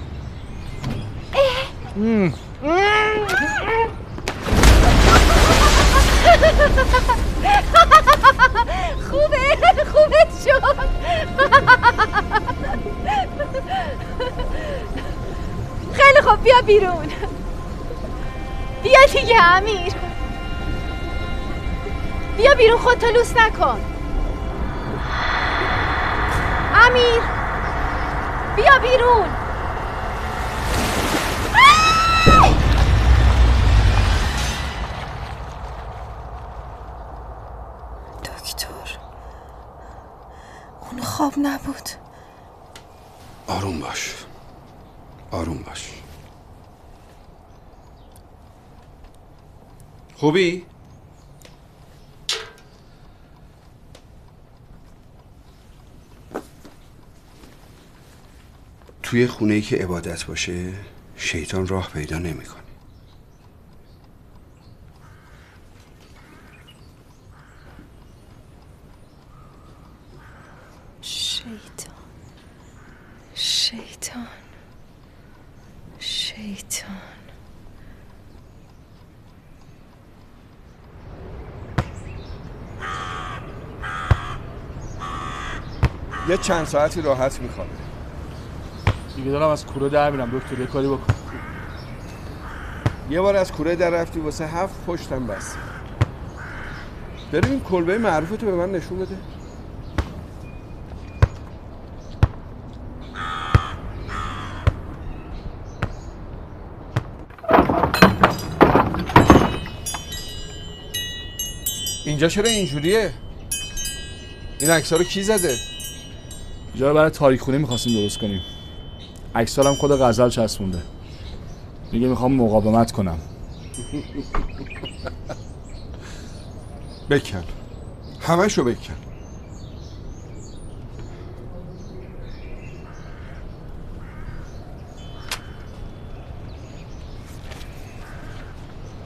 مم. خوبه خوبه شد خیلی خوب بیا بیرون. بیا دیگه امیر. بیا بیرون خودتو لوس نکن. امیر بیا بیرون دکتر اون خواب نبود آروم باش آروم باش خوبی؟ توی خونه ای که عبادت باشه شیطان راه پیدا نمی‌کنه. شیطان شیطان شیطان یه چند ساعتی راحت میخوابه. دیگه دارم از کوره در میرم دکتر یه کاری بکن. یه بار از کوره در رفتی واسه هفت پشتم بس. بریم این کلبه معروفتو به من نشون بده. اینجا چرا اینجوریه؟ این عکس رو کی زده؟ اینجا رو برای تاریخ خونه می‌خواستیم درست کنیم. اکسال هم خود غزل چسبونده. میگه می‌خوام مقاومت کنم. بکن. همشو بکن.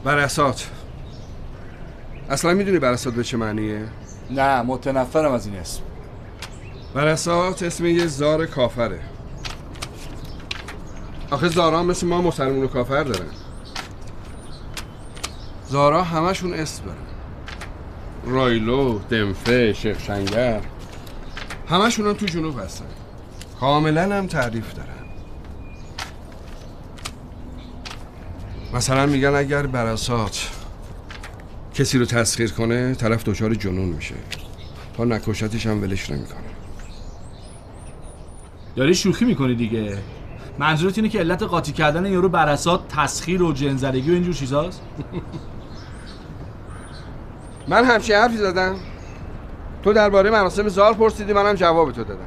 برسات اصلا می‌دونی برسات به چه معنیه؟ نه متنفرم از این اسم. برسات اسم یه زار کافره. آخه زارا مثل ما مسلمون و کافر دارن زارا همشون اسم دارن. رایلو، دمفه، شیخ شنگر. همشون هم تو جنوب هستن. کاملا هم تعریف دارن. مثلا میگن اگر برسات کسی رو تسخیر کنه طرف دچار جنون میشه. تا نکشتش هم ولش نمی‌کنه. داری شوخی می‌کنی دیگه. منظورت اینه که علت قاطی کردن یارو برسات تسخیر و جنزدگی و اینجور چیزاست؟ من همچین حرفی زدم. تو درباره مراسم زار پرسیدی منم جواب تو دادم.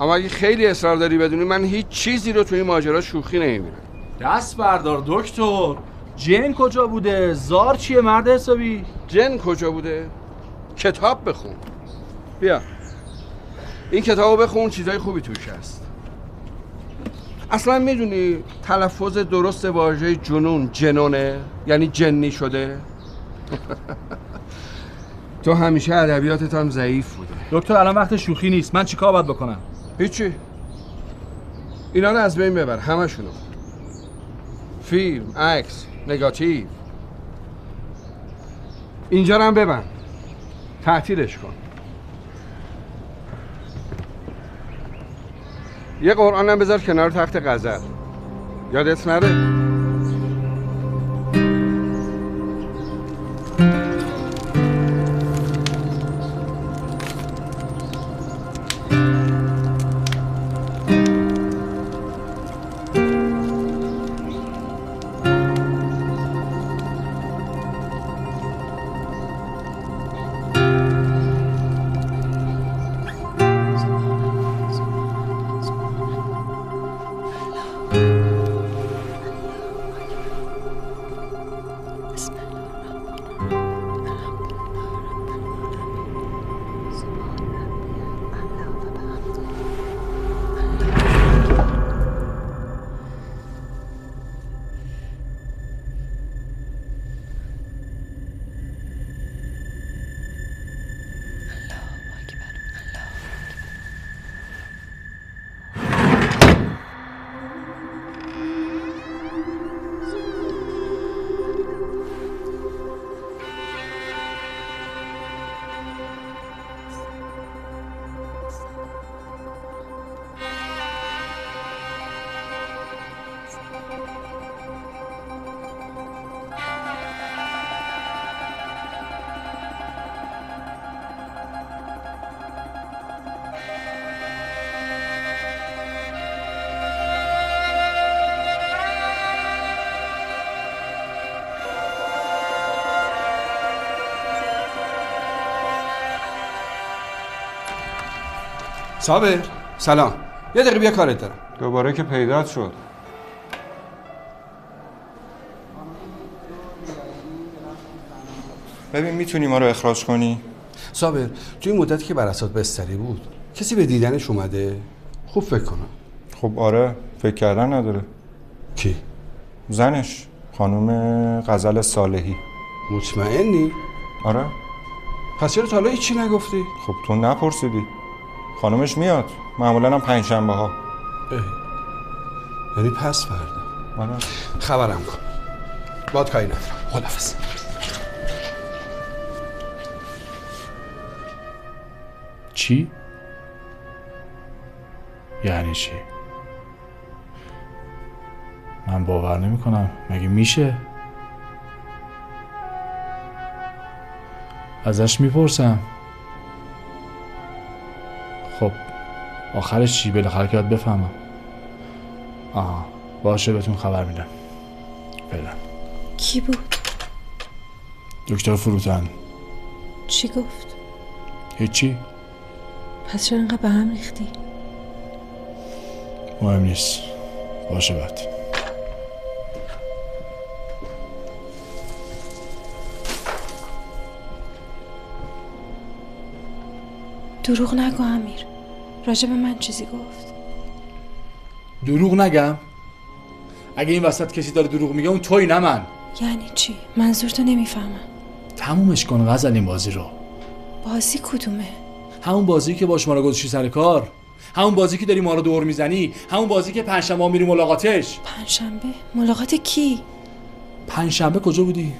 اما اگه خیلی اصرار داری بدونی من هیچ چیزی رو توی ماجرا شوخی نمی‌بینم. دست بردار دکتر. جن کجا بوده؟ زار چیه مرد حسابی؟ جن کجا بوده؟ کتاب بخون. بیا. این کتابو بخون چیزای خوبی توش هست. اصلا می‌دونی تلفظ درست واژه جنون جنونه یعنی جنی شده؟ تو همیشه ادبیاتت هم ضعیف بوده. دکتر الان وقت شوخی نیست. من چیکار باید بکنم؟ هیچی. اینا رو از بین ببر. همشونو. فیلم عکس. نگاتیو. اینجا رو هم ببند. تعطیلش کن. یه قرآن هم بذار کنار تخت غزل. یادت نره؟ صابر سلام. یه دقیقه بیا کارت دارم. دوباره که پیدات شد. ببین می‌تونی ما رو اخراج کنی؟ صابر توی این مدتی که براسات بستری بود کسی به دیدنش اومده؟ خوب فکر کنم. خب آره. فکر کردن نداره. کی؟ زنش خانم غزل صالحی. مطمئنی؟ آره. پس چرا تا حالا هیچی نگفتی؟ خب تو نپرسیدی. خانمش میاد. معمولا هم پنج شنبه ها یعنی پس فردا. آره. خبرم کن. باد کاری ندارم. خدافز چی؟ یعنی چی؟ من باور نمی کنم مگه میشه؟ ازش می‌پرسم. خب آخرش چی؟ بالاخره که باید بفهمم. آها باشه بهتون خبر میدم. فعلا. کی بود؟ دکتر فروتن. چی گفت؟ هیچی. پس چرا انقدر به هم ریختی؟ مهم نیست. باشه بعد. دروغ نگو امیر. راجع به من چیزی گفت. دروغ نگم؟ اگه این وسط کسی داره دروغ میگه اون توی نه من. یعنی چی؟ منظور تو نمی‌فهمم. تمومش کن غزل این بازی رو. بازی کدومه؟ همون بازی که باش ما رو گذاشتی سر کار. همون بازی که داری ما رو دور می‌زنی. همون بازی که پنجشنبه میری ملاقاتش. پنجشنبه؟ ملاقات کی؟ پنجشنبه کجا بودی؟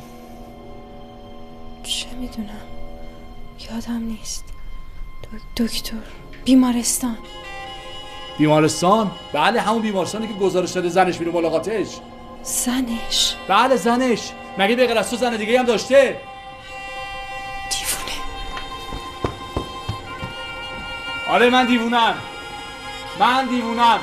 چه می‌دونم. یادم نیست. دکتر بیمارستان. بیمارستان؟ بله همون بیمارستانی که گزارش داده زنش میره ملاقاتش. زنش؟ بله زنش. مگه به غیر از تو زن دیگه هم داشته؟ دیوونه. آره من دیوونم. من دیوونم.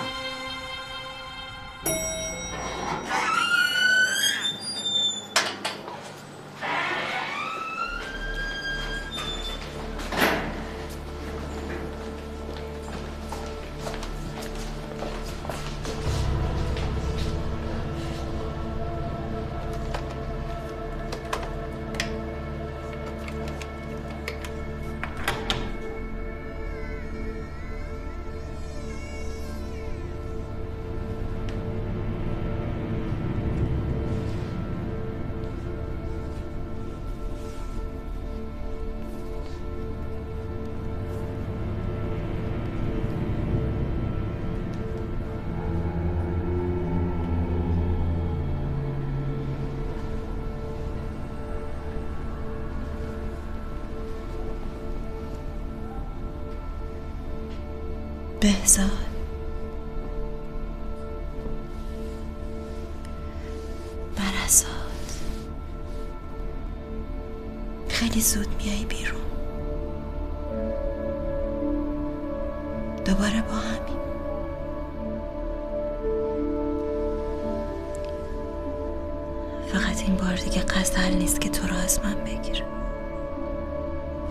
فقط این بار دیگه غزل نیست که تو رو از من بگیره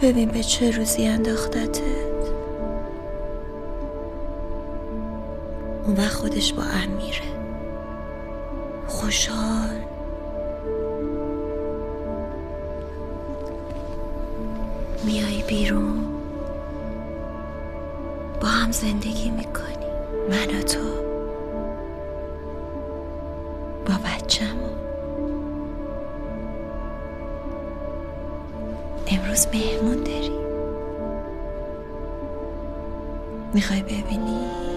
ببین به چه روزی انداختتت اون وقت خودش با امیره. خوشحال. میای بیرون. با هم زندگی می‌کنی. من و تو. می‌خوای ببینی؟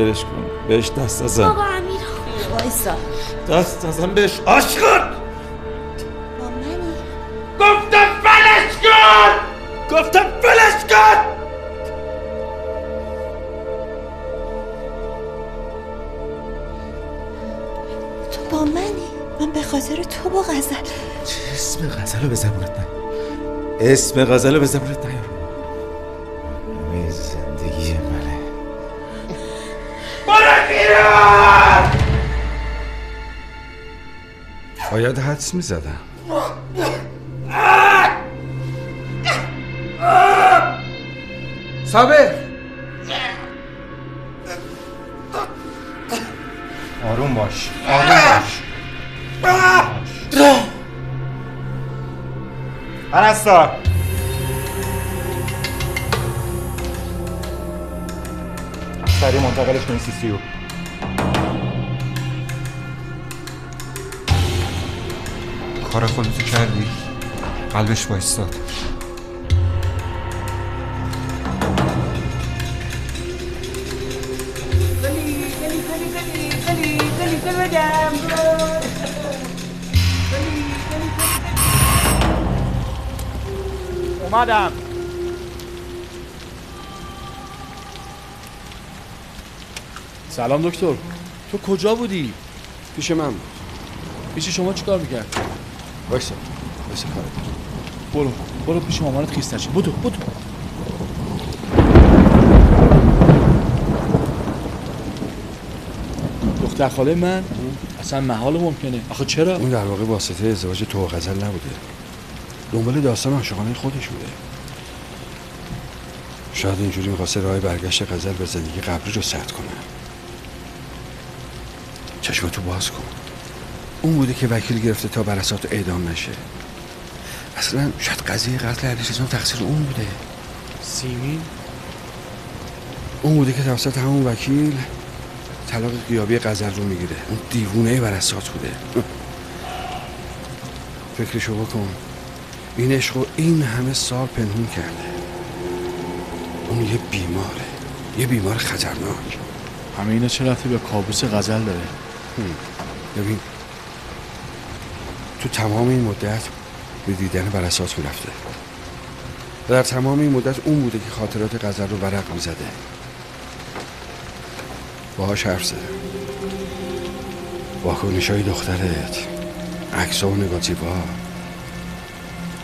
برش کن. بهش دست نزن بابا امیرو وایسا. دست نزن بهش. عاشقت با منی؟ گفتم فلش کن! گفتم فلش کن! تو با منی؟ من به خاطر تو با غزل. اسم غزل رو به زبونت نه اسم غزل رو به زبونت حدس می زدم صابر! آروم باش. آروم باش. پرستار! سریع منتقلش کنی سی سی کار خودتو کردی. قلبش وایستاد. اومدم. سلام دکتر. تو کجا بودی؟ پیش من بود. پیش شما چیکار می‌کرد؟ وایسا وایسا کار دارم. برو برو پیش مامانت خیستر بودو بودو دختر خاله من؟ اصلا محال ممکنه. آخه چرا؟ اون در واقع واسطه ازدواج تو و غزل نبوده. دنبال داستان عاشقانه خودش بوده. شاید اینجوری می‌خواسته راه برگشت غزل به زندگی قبلی رو سرد کنه. چشمتو باز کن. اون بوده که وکیل گرفته تا برسات اعدام نشه. اصلا شاید قضیه قتل علیرضا تقصیر اون بوده. سیمین؟ اون بوده که توسط همون وکیل طلاق غیابی غزل رو می‌گیره. اون دیوونه برسات بوده. فکرشو بکن. این عشق رو این همه سال پنهون کرده. اون یه بیماره. یه بیمار خطرناک. همه اینا چه رفتی به کابوس غزل داره؟ ببین تو تمام این مدت به دیدن برسات می‌رفته و در تمام این مدت اون بوده که خاطرات غزل رو ورق می‌زده. باهاش حرف زده. واکنش های دخترت عکس و نگاتیوا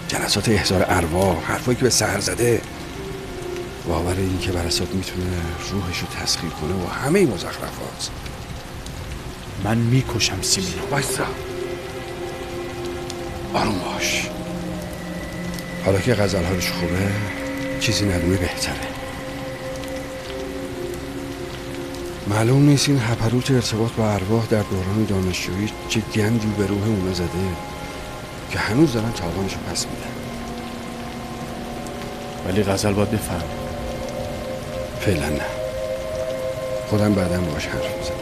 جلسات احضار ارواح حرفایی که به سر زده. باور این که برسات می‌تونه روحش رو تسخیر کنه و همه این مزخرفات. من می‌کشم سیمین. وایسا. آروم باش. حالا که غزل حالش خوبه چیزی ندونه بهتره. معلوم نیست این هپروت ارتباط با ارواح در دوران دانشجویی چه گندی به روح اونا زده که هنوز دارن تاوانشو پس میدن. ولی غزل باید بفهم. فعلا نه. خودم بعدا باش حرف می‌زنم.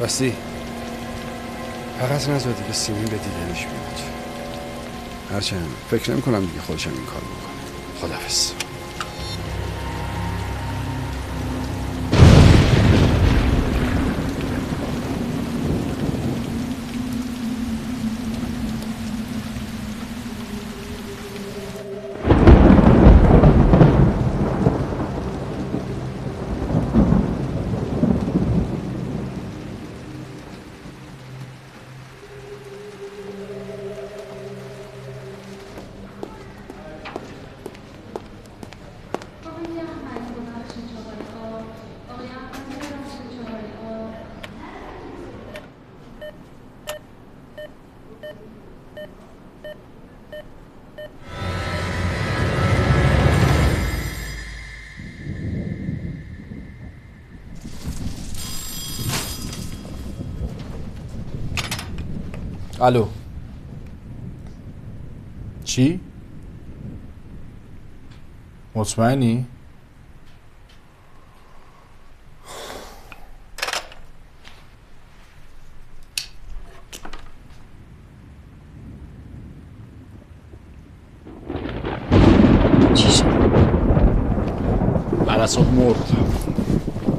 راستی فقط نذار دیگه سیمین به دیدنش بیاد هرچند فکر نمی کنم دیگه خودشم این کار بکنه. خدافز الو. چی؟ مطمئنی؟ برسات مرد.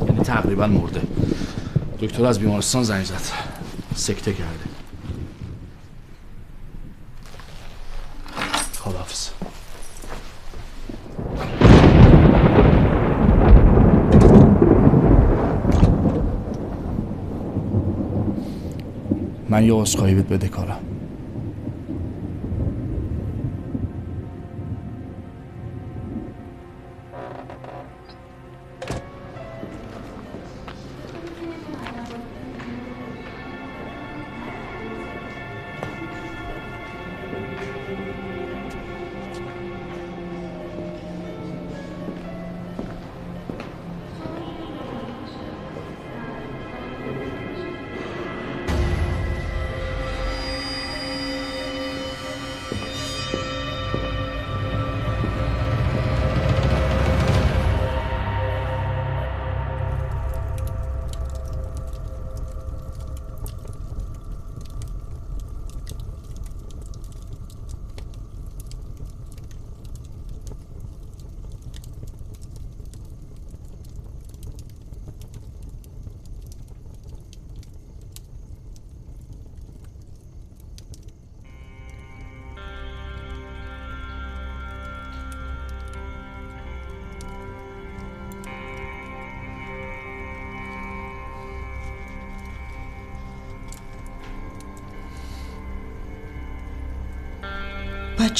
یعنی تقریبا مرده. دکتر از بیمارستان زنگ زد. سکته کرده. من یه عذرخواهی بده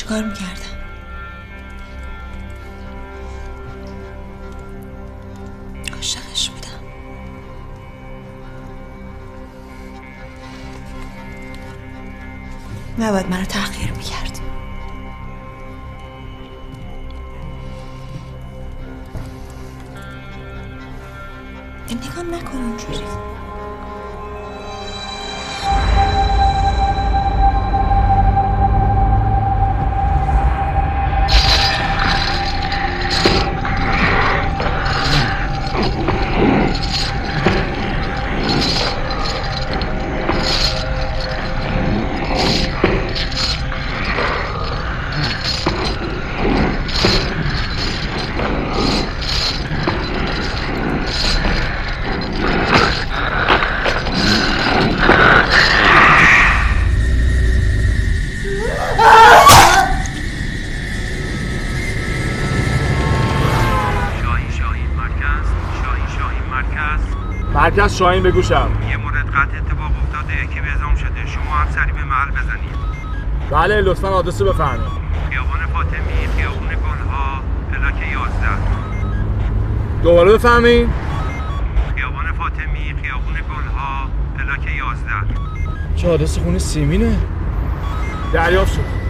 چیکار می‌کردم عاشقش بودم. نباید منو تحقیر مرکز شاهین بگوشم. یه مورد قطع اتفاق افتاده یکی بهزام شده. شما هم سری به محل بزنید. بله لطفا آدرس رو بفرمایید. خیابان فاطمی خیابون گلها پلاک 11 دوباره بفهمین خیابان فاطمی خیابون گلها پلاک 11 چه آدرس خونه سیمینه؟ دریافت شد.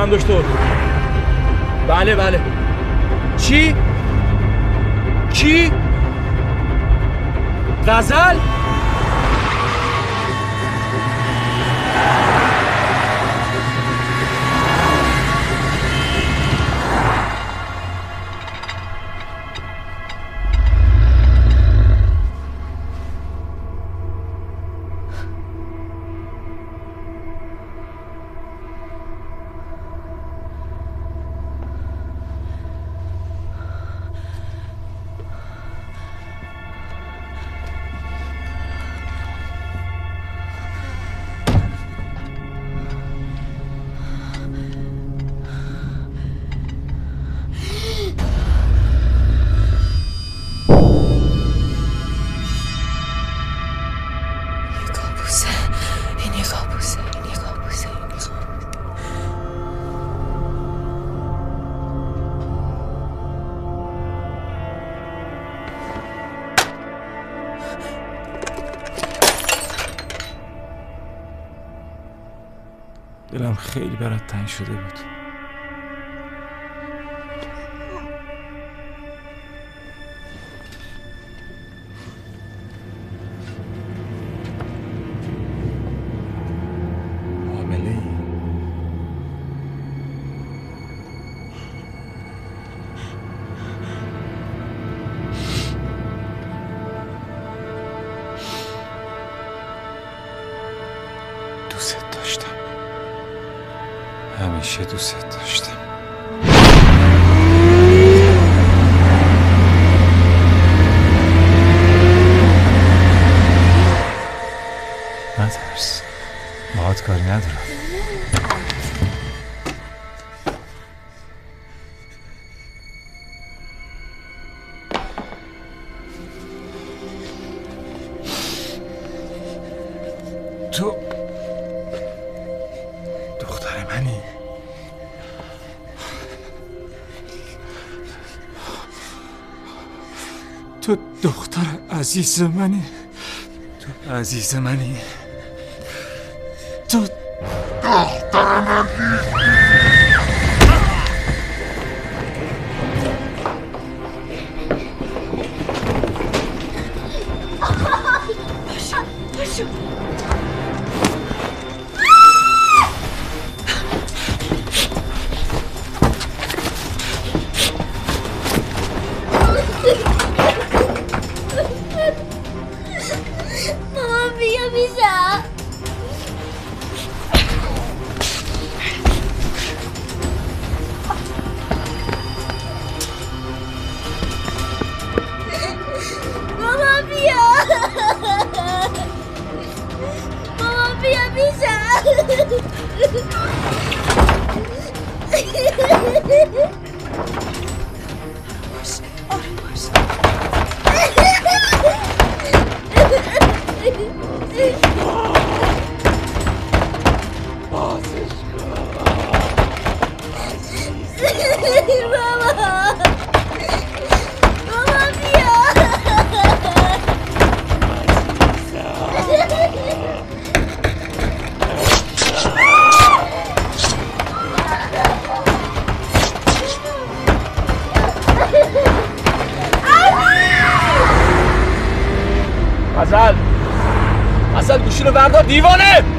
جانم دکتر بله بله چی؟ کی؟ غزل؟ عزیز منی. تو عزیز منی. Yvonne!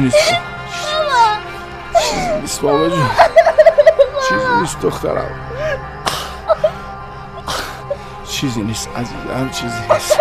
نیست. چیزی نیست بابا جون. چیزی نیست دخترم. چیزی نیست عزیزم چیزی نیست.